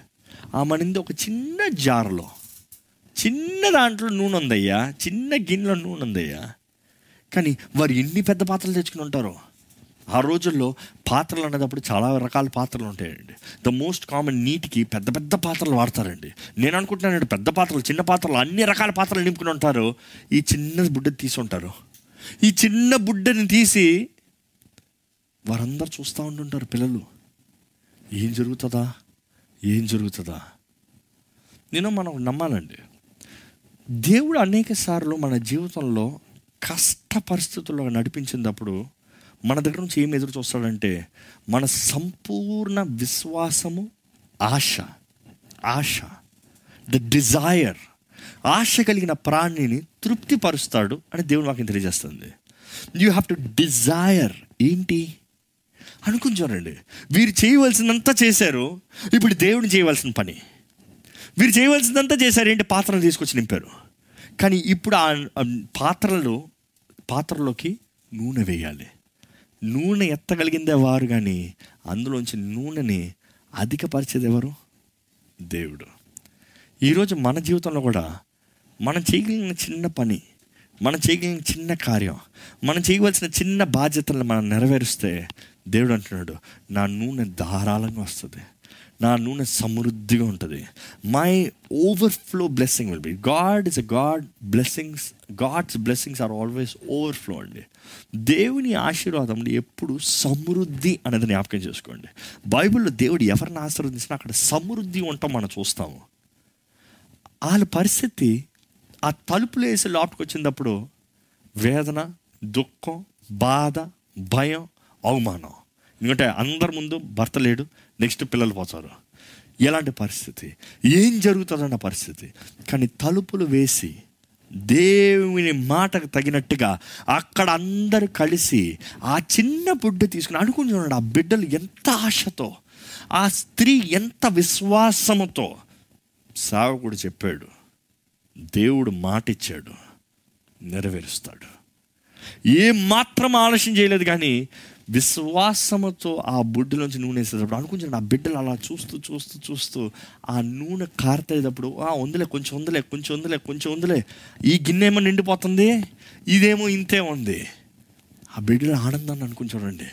ఆ మనింది ఒక చిన్న జార్లో చిన్న దాంట్లో నూనె ఉందయ్యా చిన్న గిన్నెలో నూనె ఉందయ్యా. కానీ వారు ఎన్ని పెద్ద పాత్రలు తెచ్చుకుని ఉంటారో. ఆ రోజుల్లో పాత్రలు అనేటప్పుడు చాలా రకాల పాత్రలు ఉంటాయండి. ద మోస్ట్ కామన్ నీటికి పెద్ద పెద్ద పాత్రలు వాడతారండి. నేను అనుకుంటున్నాను పెద్ద పాత్రలు చిన్న పాత్రలు అన్ని రకాల పాత్రలు నింపుకుని ఉంటారు. ఈ చిన్న బుడ్డని తీసి ఉంటారు. ఈ చిన్న బుడ్డని తీసి వారందరూ చూస్తూ ఉంటుంటారు పిల్లలు. ఏం జరుగుతుందా? ఏం జరుగుతుందా? నేను మనం నమ్మాలండి. దేవుడు అనేక సార్లు మన జీవితంలో కష్ట పరిస్థితుల్లో నడిపించినప్పుడు మన దగ్గర నుంచి ఏం ఎదురు చూస్తాడంటే మన సంపూర్ణ విశ్వాసము ఆశ ఆశ ద డిజైర్ ఆశ కలిగిన ప్రాణిని తృప్తిపరుస్తాడు అని దేవుడు వాక్యం తెలియజేస్తుంది. యూ హ్యావ్ టు డిజైర్ ఏంటి? అనుకుని చూడండి. వీరు చేయవలసిందంతా చేశారు ఇప్పుడు దేవుడిని చేయవలసిన పని. వీరు చేయవలసిందంతా చేశారు ఏంటి? పాత్రలు తీసుకొచ్చి నింపారు. కానీ ఇప్పుడు ఆ పాత్రలు పాత్రలోకి నూనె వేయాలి. నూనె ఎత్తగలిగిందే వారు కానీ అందులోంచి నూనెని అధికపరిచేది ఎవరు? దేవుడు. ఈరోజు మన జీవితంలో కూడా మనం చేయగలిగిన చిన్న పని మనం చేయగలిగిన చిన్న కార్యం మనం చేయవలసిన చిన్న బాధ్యతలను మనం నెరవేరుస్తే దేవుడు అంటున్నాడు నా నూనె ధారాళంగా వస్తుంది. నా నూనె సమృద్ధిగా ఉంటుంది. My overflow blessing will be God is a God blessings God's blessings are always overflow అండి దేవుని ఆశీర్వాదంలో ఎప్పుడు సమృద్ధి అనేది జ్ఞాపకం చేసుకోండి. బైబిల్లో దేవుడు ఎవరిని ఆశీర్వదించినా అక్కడ సమృద్ధి ఉంటాం మనం చూస్తాము. వాళ్ళ పరిస్థితి ఆ తలుపులు వేసి లోపలికి వచ్చినప్పుడు వేదన దుఃఖం బాధ భయం అవమానం. ఎందుకంటే అందరి ముందు భర్త లేడు నెక్స్ట్ పిల్లలు పోతారు. ఎలాంటి పరిస్థితి? ఏం జరుగుతుందన్న పరిస్థితి? కానీ తలుపులు వేసి దేవుని మాటకు తగినట్టుగా అక్కడ అందరూ కలిసి ఆ చిన్న బుడ్డ తీసుకుని అనుకుని చూడండి ఆ బిడ్డలు ఎంత ఆశతో ఆ స్త్రీ ఎంత విశ్వాసముతో. సాగుకుడు చెప్పాడు దేవుడు మాట ఇచ్చాడు నెరవేరుస్తాడు. ఏ మాత్రం ఆలస్యం చేయలేదు కానీ విశ్వాసముతో ఆ బుడ్డలోంచి నూనె వేసేటప్పుడు అనుకుంటాను నా బిడ్డలు అలా చూస్తూ చూస్తూ చూస్తూ ఆ నూనె కారుతేటప్పుడు ఆ ఉందిలే కొంచెం ఉందిలే కొంచెం ఉందిలే కొంచెం ఉందిలే ఈ గిన్నె ఏమో నిండిపోతుంది ఇదేమో ఇంతే ఉంది. ఆ బిడ్డల ఆనందాన్ని అనుకుని చూడండి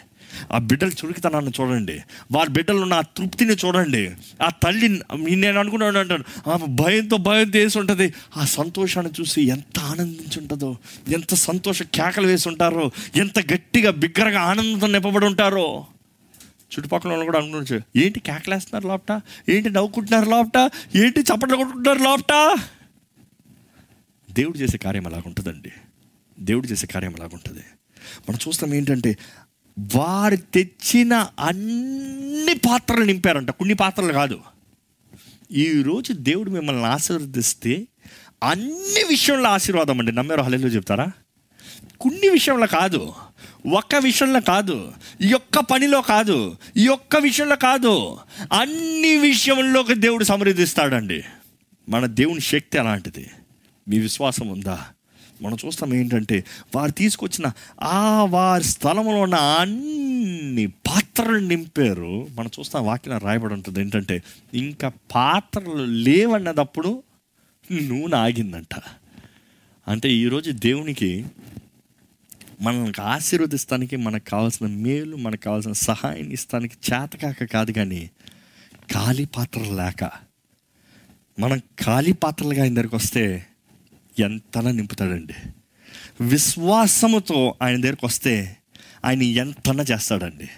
ఆ బిడ్డల చురుకుతనాన్ని చూడండి. వారి బిడ్డలు ఉన్న ఆ తృప్తిని చూడండి. ఆ తల్లి నేను అనుకున్నాను అంటాను ఆ భయంతో భయంతో వేసి ఉంటుంది. ఆ సంతోషాన్ని చూసి ఎంత ఆనందించి ఉంటుందో ఎంత సంతోష కేకలు వేసి ఉంటారో ఎంత గట్టిగా బిగ్గరగా ఆనందంతో నింపబడి ఉంటారో. చుట్టుపక్కల వాళ్ళు కూడా అనుకుంటు ఏంటి కేకలేస్తున్నారు లోపట? ఏంటి నవ్వుకుంటున్నారు లోపట? ఏంటి చప్పట్లు కొట్టుకుంటున్నారు లోపట? దేవుడు చేసే కార్యం అలాగుంటుందండి. దేవుడు చేసే కార్యం అలాగుంటుంది. మనం చూస్తాం ఏంటంటే వారు తెచ్చిన అన్ని పాత్రలు నింపారంట. కొన్ని పాత్రలు కాదు. ఈరోజు దేవుడు మిమ్మల్ని ఆశీర్వదిస్తే అన్ని విషయంలో ఆశీర్వాదం అండి. నమ్మారు? హలేలో చెప్తారా? కొన్ని విషయంలో కాదు. ఒక్క విషయంలో కాదు. ఈ యొక్క పనిలో కాదు. ఈ ఒక్క విషయంలో కాదు. అన్ని విషయంలోకి దేవుడు సమృద్ధిస్తాడండి. మన దేవుని శక్తి అలాంటిది. మీ విశ్వాసం ఉందా? మనం చూస్తాం ఏంటంటే వారు తీసుకొచ్చిన ఆ వారి స్థలంలో ఉన్న అన్ని పాత్రలు నింపారు. మనం చూస్తాం వాక్యం రాయబడి ఉంటుంది. ఏంటంటే ఇంకా పాత్రలు లేవన్నదప్పుడు నూనె ఆగిందంట. అంటే ఈరోజు దేవునికి మనల్ని ఆశీర్వదిస్తానికి మనకు కావాల్సిన మేలు మనకు కావాల్సిన సహాయం ఇస్తానికి చేతకాక కాదు కానీ ఖాళీ పాత్రలు లేక మనం ఖాళీ పాత్రలుగా ఆయన దగ్గరికి వస్తే ఎంతలా నింపుతాడండి. విశ్వాసముతో ఆయన దగ్గరికి వస్తే ఆయన ఎంతనా చేస్తాడండి.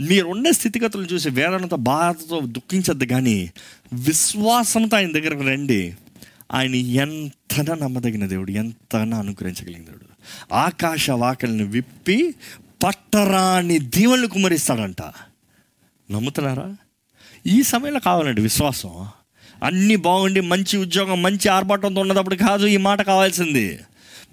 మీరున్న స్థితిగతులు చూసి వేదనతో బాధతో దుఃఖించద్దు కానీ విశ్వాసంతో ఆయన దగ్గరకు రండి. ఆయన ఎంతనా నమ్మదగిన దేవుడు ఎంతనా అనుగ్రహించగలిగిన దేవుడు. ఆకాశ వాకల్ని విప్పి పట్టరాని దీవెనలు కుమరిస్తాడంట నమ్ముతున్నారా? ఈ సమయంలో కావాలండి విశ్వాసం. అన్నీ బాగుండి మంచి ఉద్యోగం మంచి ఆర్భాటంతో ఉన్నప్పుడు కాదు ఈ మాట కావాల్సింది.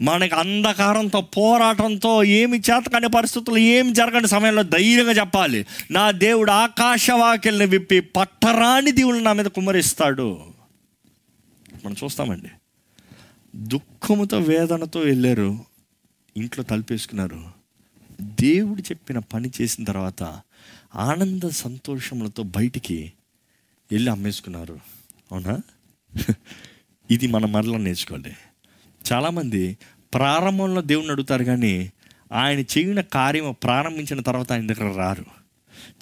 మనకి అంధకారంతో పోరాటంతో ఏమి చేతకాని పరిస్థితులు ఏమి జరగని సమయంలో ధైర్యంగా చెప్పాలి. నా దేవుడు ఆకాశవాక్యల్ని విప్పి పట్టరాని దేవుళ్ళు నా మీద కుమ్మరిస్తాడు. మనం చూస్తామండి. దుఃఖముతో వేదనతో వెళ్ళారు ఇంట్లో తలుపేసుకున్నారు. దేవుడు చెప్పిన పని చేసిన తర్వాత ఆనంద సంతోషములతో బయటికి వెళ్ళి అమ్మేసుకున్నారు. అవునా? ఇది మనం మరలా నేర్చుకోండి. చాలామంది ప్రారంభంలో దేవుణ్ణి అడుగుతారు కానీ ఆయన చేయిన కార్యం ప్రారంభించిన తర్వాత ఆయన దగ్గర రారు.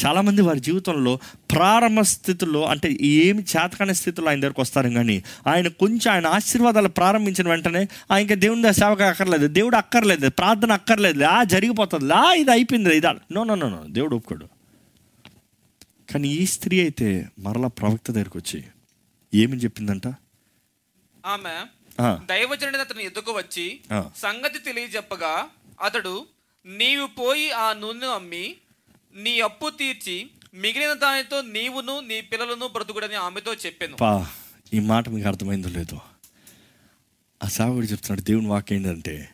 చాలామంది వారి జీవితంలో ప్రారంభ స్థితిలో అంటే ఏమి చేతకాని స్థితిలో ఆయన దగ్గరకు వస్తారు కానీ ఆయన కొంచెం ఆయన ఆశీర్వాదాలు ప్రారంభించిన వెంటనే ఆ ఇంకా దేవుని సేవకు అక్కర్లేదు దేవుడు అక్కర్లేదు ప్రార్థన అక్కర్లేదు ఆ జరిగిపోతుంది ఆ ఇది అయిపోయింది ఇది నో నో నో నో దేవుడు ఒప్పుకోడు. కానీ ఈ స్త్రీ అయితే మరలా ప్రవక్త దగ్గరికి వచ్చి ఏమని చెప్పిందంట? ఆమె దైవజనుడి అతని ఎదుకు వచ్చి. సంగతి తెలియజెప్పగా అతడు నీవు పోయి ఆ నూనెను అమ్మి నీ అప్పు తీర్చి మిగిలిన దానితో నీవును నీ పిల్లలను బ్రతుకుడని ఆమెతో చెప్పాను. పా ఈ మాట మీకు అర్థమైందో లేదో? ఆ సాగుడు చెప్తున్నాడు దేవుని వాక్యం ఏంటంటే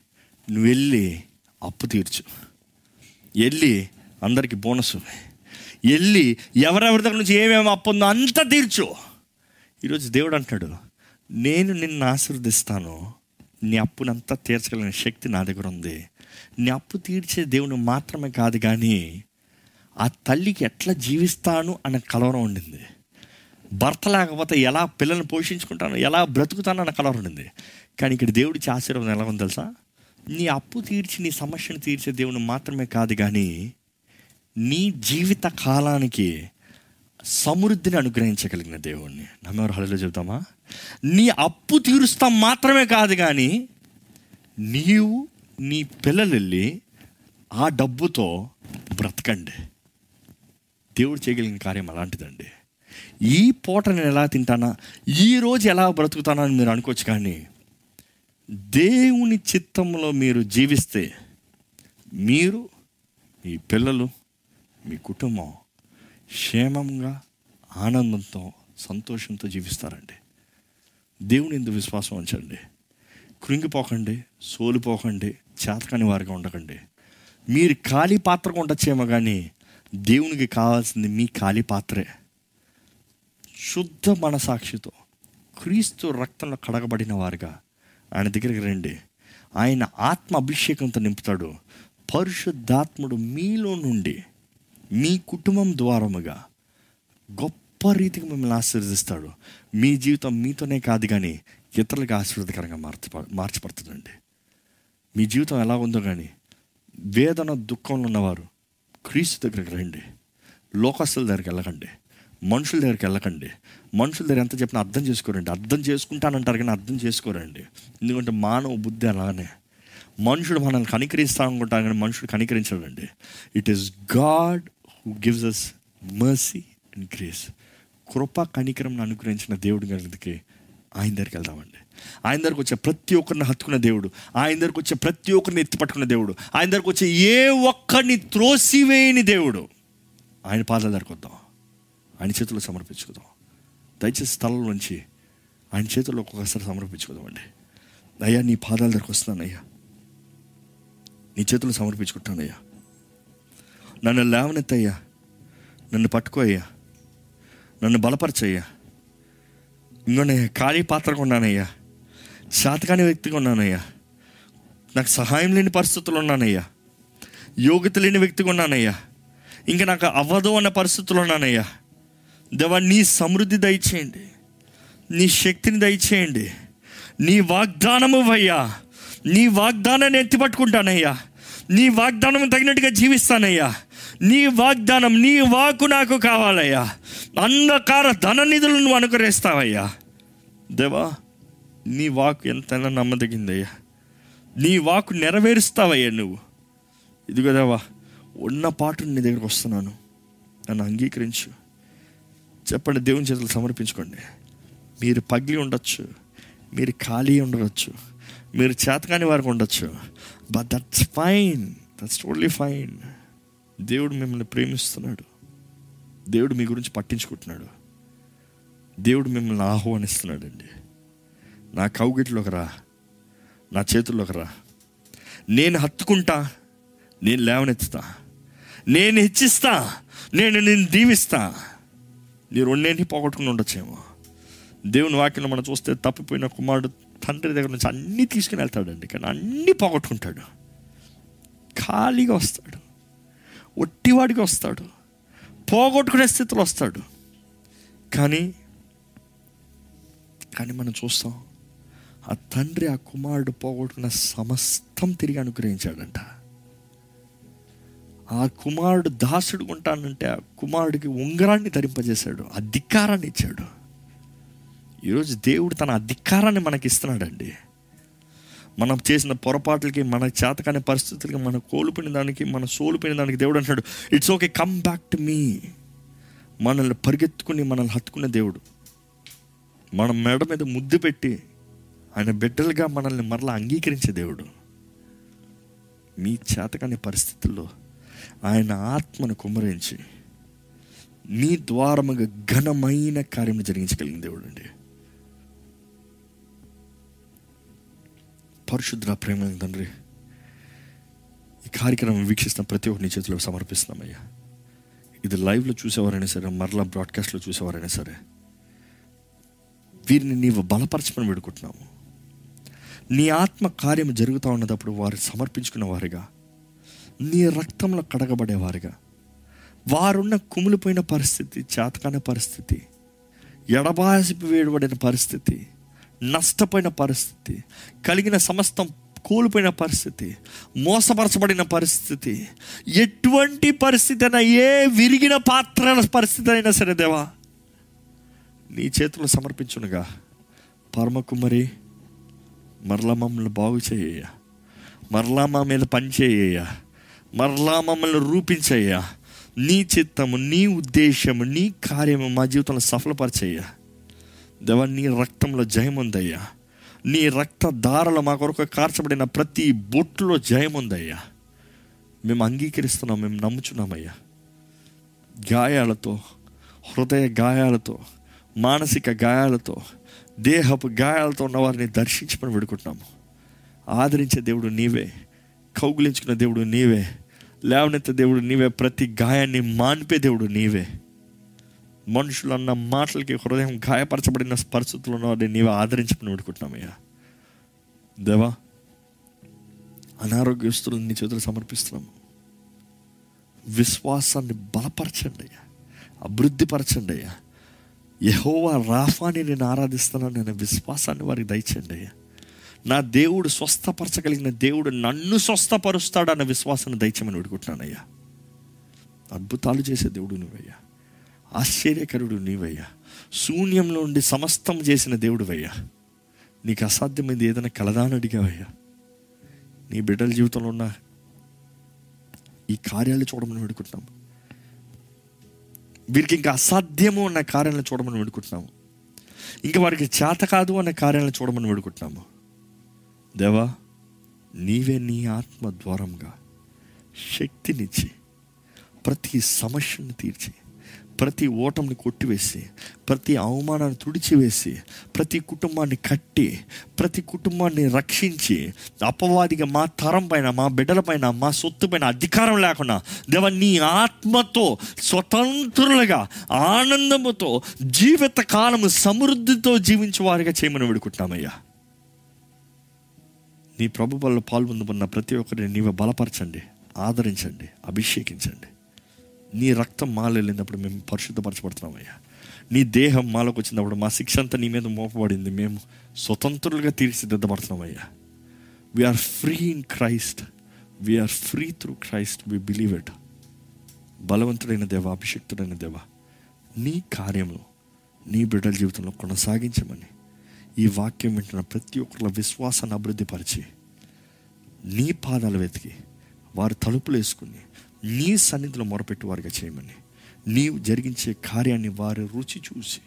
నువ్వు వెళ్ళి అప్పు తీర్చు. వెళ్ళి అందరికి బోనస్ వెళ్ళి ఎవరెవరి దగ్గర నుంచి ఏమేమి అప్పు ఉందో అంతా తీర్చు. ఈరోజు దేవుడు అంటాడు నేను నిన్ను ఆశీర్వదిస్తాను నీ అప్పునంతా తీర్చగలిగిన శక్తి నా దగ్గర ఉంది. నీ అప్పు తీర్చే దేవుని మాత్రమే కాదు కానీ ఆ తల్లికి ఎట్లా జీవిస్తాను అన్న కలవరం ఉండింది. భర్త లేకపోతే ఎలా పిల్లల్ని పోషించుకుంటాను ఎలా బ్రతుకుతాను అన్న కలవరం ఉండింది. కానీ ఇక్కడ దేవుడికి ఆశీర్వాదం ఎలా ఉంది తెలుసా? నీ అప్పు తీర్చి నీ సమస్యను తీర్చే దేవుని మాత్రమే కాదు కానీ నీ జీవిత కాలానికి సమృద్ధిని అనుగ్రహించగలిగిన దేవుణ్ణి. నమ్మేవారు హళలో చెబుతామా? నీ అప్పు తీరుస్తాం మాత్రమే కాదు కానీ నీవు నీ పిల్లలు వెళ్ళి ఆ డబ్బుతో బ్రతకండి. దేవుడు చేయగలిగిన కార్యం అలాంటిదండి. ఈ పూట నేను ఎలా తింటానా? ఈ రోజు ఎలా బ్రతుకుతానా అని మీరు అనుకోవచ్చు కానీ దేవుని చిత్తంలో మీరు జీవిస్తే మీరు మీ పిల్లలు మీ కుటుంబం క్షేమంగా ఆనందంతో సంతోషంతో జీవిస్తారండి. దేవుని ఎందుకు విశ్వాసం ఉంచండి. కృంగిపోకండి సోలిపోకండి చేతకాని వారిగా ఉండకండి. మీరు ఖాళీ పాత్రగా ఉండొచ్చేమో కానీ దేవునికి కావాల్సింది మీ ఖాళీ పాత్రే. శుద్ధ మనసాక్షితో క్రీస్తు రక్తంలో కడగబడిన వారుగా ఆయన దగ్గరికి రండి. ఆయన ఆత్మ అభిషేకంతో నింపుతాడు. పరిశుద్ధాత్ముడు మీలో నుండి మీ కుటుంబం ద్వారముగా గొప్ప రీతికి మిమ్మల్ని ఆశీర్వదిస్తాడు. మీ జీవితం మీతోనే కాదు కానీ ఇతరులకు ఆశీర్వదకరంగా మార్చ మార్చబడుతుందండి. మీ జీవితం ఎలా ఉందో కానీ వేదన దుఃఖంలో ఉన్నవారు క్రీస్తు దగ్గరికి రండి. లోకస్తుల దగ్గరికి వెళ్ళకండి. మనుషుల దగ్గరికి వెళ్ళకండి. మనుషుల దగ్గర ఎంత చెప్పినా అర్థం చేసుకోరండి. అర్థం చేసుకుంటానంటారు కానీ అర్థం చేసుకోరండి. ఎందుకంటే మానవ బుద్ధి అలానే. మనుషుడు మనల్ని కనికరిస్తా అనుకుంటాను కానీ మనుషుడు కనికరించడండి. It is God who gives us mercy and grace కృప కణికరం అనుగ్రహించిన దేవుడు గారికి ఆయన దగ్గరికి వెళ్దామండి. ఆయన దగ్గరకు వచ్చే ప్రతి ఒక్కరిని హత్తుకున్న దేవుడు. ఆయన దగ్గరకు వచ్చే ప్రతి ఒక్కరిని ఎత్తిపట్టుకున్న దేవుడు. ఆయన దగ్గరకు వచ్చే ఏ ఒక్కరిని త్రోసివేయని దేవుడు. ఆయన పాదాల దగ్గరకు వద్దాం. ఆయన చేతుల్లో సమర్పించుకుందాం. దయచేసి స్థలం నుంచి ఆయన చేతుల్లో ఒక్కొక్కసారి సమర్పించుకుందామండి. అయ్యా నీ పాదాల దగ్గరకు వస్తున్నానయ్యా. నీ చేతులు సమర్పించుకుంటానయ్యా నన్ను లేవనెత్తయ్యా. నన్ను పట్టుకోయ్యా. నన్ను బలపరచయ్యా. ఇంకోనయ్యా ఖాళీ పాత్రగా ఉన్నానయ్యా. శాతకాని వ్యక్తిగా ఉన్నానయ్యా. నాకు సహాయం లేని పరిస్థితులు ఉన్నానయ్యా. యోగ్యత లేని వ్యక్తిగా ఉన్నానయ్యా. ఇంకా నాకు అవ్వదు అన్న పరిస్థితులు ఉన్నానయ్యా. దేవా నీ సమృద్ధి దయచేయండి. నీ శక్తిని దయచేయండి. నీ వాగ్దానము అయ్యా. నీ వాగ్దానాన్ని ఎత్తి పట్టుకుంటానయ్యా నీ వాగ్దానం తగినట్టుగా జీవిస్తానయ్యా. నీ వాగ్దానం నీ వాకు నాకు కావాలయ్యా. అంధకార ధన నిధులను నువ్వు అనుకరిస్తావయ్యా దేవా నీ వాకు ఎంతైనా నమ్మదగిందయ్యా. నీ వాకు నెరవేరుస్తావయ్యా నువ్వు. ఇదిగో దేవా ఉన్న పాటు నీ దగ్గరకు వస్తున్నాను. నన్ను అంగీకరించు. చెప్పండి దేవుని చేతులు సమర్పించుకోండి. మీరు పగిలి ఉండొచ్చు. మీరు ఖాళీ ఉండవచ్చు మీరు చేతకాని వారికి ఉండొచ్చు. But that's fine that's totally fine దేవుడు మిమ్మల్ని ప్రేమిస్తున్నాడు. దేవుడు మీ గురించి పట్టించుకుంటున్నాడు. దేవుడు మిమ్మల్ని ఆహ్వానిస్తున్నాడండి. నా కౌగిట్లోకి రా. నా చేతుల్లోకి రా. నేను హత్తుకుంటా. నేను లేవనెత్తుతా. నేను హెచ్చిస్తా. నేను నేను దీవిస్తా. నీ రెండేంటి పోగొట్టుకుని ఉండొచ్చేమో. దేవుని వాక్యం మనం చూస్తే తప్పిపోయిన కుమారుడు తండ్రి దగ్గర నుంచి అన్నీ తీసుకుని వెళ్తాడండి. కానీ అన్నీ పోగొట్టుకుంటాడు. ఖాళీగా వస్తాడు. ఒట్టివాడికి వస్తాడు. పోగొట్టుకునే స్థితిలో వస్తాడు. కానీ కానీ మనం చూస్తాం ఆ తండ్రి ఆ కుమారుడు పోగొట్టుకున్న సమస్తం తిరిగి అనుగ్రహించాడంట. ఆ కుమారుడు దాసుడు ఉంటానంటే ఆ కుమారుడికి ఉంగరాన్ని ధరింపజేశాడు అధికారాన్ని ఇచ్చాడు. ఈరోజు దేవుడు తన అధికారాన్ని మనకి ఇస్తున్నాడండి మనం చేసిన పొరపాట్లకి మన చేతకాని పరిస్థితులకి మన కోల్పోయిన దానికి మన సోలిపోయిన దానికి దేవుడు అంటాడు it's okay come back to me మనల్ని పరిగెత్తుకుని మనల్ని హత్తుకునే దేవుడు. మన మెడ మీద ముద్దు పెట్టి ఆయన బిడ్డలుగా మనల్ని మరలా అంగీకరించే దేవుడు. మీ చేతకాని పరిస్థితుల్లో ఆయన ఆత్మను కుమ్మరించి మీ ద్వారముగా ఘనమైన కార్యం జరిగించగలిగిన దేవుడు అండి పరిశుద్ధ ప్రేమ తండ్రి ఈ కార్యక్రమం వీక్షిస్తున్న ప్రతి ఒక్కరి చేతిలో సమర్పిస్తున్నామయ్యా. ఇది లైవ్లో చూసేవారైనా సరే మరలా బ్రాడ్కాస్ట్లో చూసేవారైనా సరే వీరిని నీవు బలపరచమని వేడుకుంటున్నాము. నీ ఆత్మ కార్యం జరుగుతూ ఉన్నప్పుడు వారు సమర్పించుకున్న వారిగా నీ రక్తంలో కడగబడేవారుగా వారున్న కుమిలిపోయిన పరిస్థితి చేతకాని పరిస్థితి ఎడబాసిపి వేయబడిన పరిస్థితి నష్టపోయిన పరిస్థితి కలిగిన సమస్తం కోల్పోయిన పరిస్థితి మోసపరచబడిన పరిస్థితి ఎటువంటి పరిస్థితి అయినా ఏ విరిగిన పాత్ర పరిస్థితి అయినా సరే దేవా నీ చేతులు సమర్పించునుగా. పరమకుమరి మరలా మమ్మల్ని బాగు చేయ మరలా మా మీద పనిచేయ మరలా మమ్మల్ని రూపించయ్యా. నీ చిత్తము నీ ఉద్దేశము నీ కార్యము మా జీవితంలో సఫలపరిచయ్య. దేవా నీ రక్తంలో జయం ఉందయ్యా నీ రక్త దారలో మా కొరకు కార్చబడిన ప్రతి బొట్టులో జయం ఉందయ్యా మేము అంగీకరిస్తున్నాం మేము నమ్ముచున్నామయ్యా. గాయాలతో హృదయ గాయాలతో మానసిక గాయాలతో దేహపు గాయాలతో ఉన్న వారిని దర్శించమని వేడుకుంటున్నాము. ఆదరించే దేవుడు నీవే కౌగులించుకున్న దేవుడు నీవే లేవనెత్త దేవుడు నీవే ప్రతి గాయాన్ని మాన్పే దేవుడు నీవే. మనుషులు అన్న మాటలకి హృదయం గాయపరచబడిన పరిస్థితులు ఉన్న నీవే ఆదరించమని వేడుకుంటున్నామయ్యా దేవా అనారోగ్యస్తులను నీ చేతులు సమర్పిస్తున్నాము. విశ్వాసాన్ని బలపరచండి అయ్యా. అభివృద్ధిపరచండి అయ్యా. యహోవా రాఫాని నేను ఆరాధిస్తున్నాను. నేను విశ్వాసాన్ని వారికి దయచండి అయ్యా. నా దేవుడు స్వస్థపరచగలిగిన దేవుడు నన్ను స్వస్థపరుస్తాడన్న విశ్వాసాన్ని దయచమని వేడుకుంటున్నానయ్యా అద్భుతాలు చేసే దేవుడు నువ్వయ్యా. ఆశ్చర్యకరుడు నీవయ్యా. శూన్యంలో ఉండి సమస్తం చేసిన దేవుడువయ్యా. నీకు అసాధ్యమైంది ఏదైనా కలదాని అడిగావయ్యా. నీ బిడ్డల జీవితంలో ఉన్న ఈ కార్యాలు చూడమని వేడుకుంటున్నాము. వీరికి ఇంకా అసాధ్యము అన్న కార్యాలను చూడమని వేడుకుంటున్నాము. ఇంకా వారికి చేత కాదు అన్న కార్యాలను చూడమని వేడుకుంటున్నాము. దేవా నీవే నీ ఆత్మ ద్వారంగా శక్తినిచ్చి ప్రతి సమస్యను తీర్చి ప్రతి ఓటంని కొట్టివేసి ప్రతి అవమానాన్ని తుడిచివేసి ప్రతి కుటుంబాన్ని కట్టి ప్రతి కుటుంబాన్ని రక్షించి అపవాదిగా మా తరం పైన మా బిడ్డల పైన మా సొత్తు పైన అధికారం లేకుండా దేవ నీ ఆత్మతో స్వతంత్రులుగా ఆనందముతో జీవిత కాలము సమృద్ధితో జీవించే వారిగా చేయమని వేడుకుంటున్నామయ్యా. నీ ప్రభు వల్ల పాల్పొందుకున్న ప్రతి ఒక్కరిని నీవే బలపరచండి ఆదరించండి అభిషేకించండి. నీ రక్తం మాలో వెళ్ళినప్పుడు మేము పరిశుద్ధపరచబడుతున్నామయ్యా. నీ దేహం మాలోకి వచ్చినప్పుడు మా శిక్ష అంతా నీ మీద మోపబడింది. మేము స్వతంత్రులుగా తీర్చిదిద్దబడుతున్నామయ్యా. We are free in Christ we are free through Christ we believe it బలవంతుడైన దేవ అభిషక్తుడైన దేవ నీ కార్యంలో నీ బిడ్డల జీవితంలో కొనసాగించమని ఈ వాక్యం వింటున్న ప్రతి ఒక్కరి విశ్వాసాన్ని అభివృద్ధిపరిచి నీ పాదాలు వెతికి వారు తలుపులు వేసుకుని నీ సన్నిధిలో మొరపెట్టువారుగా చేయమని. నీవు జరిగించే కార్యాన్ని వారు రుచి చూసి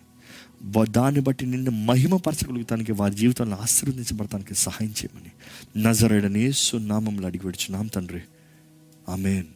దాన్ని బట్టి నిన్ను మహిమపరచగలుగుతానికి వారి జీవితంలో ఆశీర్వదించబడటానికి సహాయం చేయమని. నజరేడని సున్నామంలో అడిగి పెడుచున్నాం తండ్రి. ఆమెన్.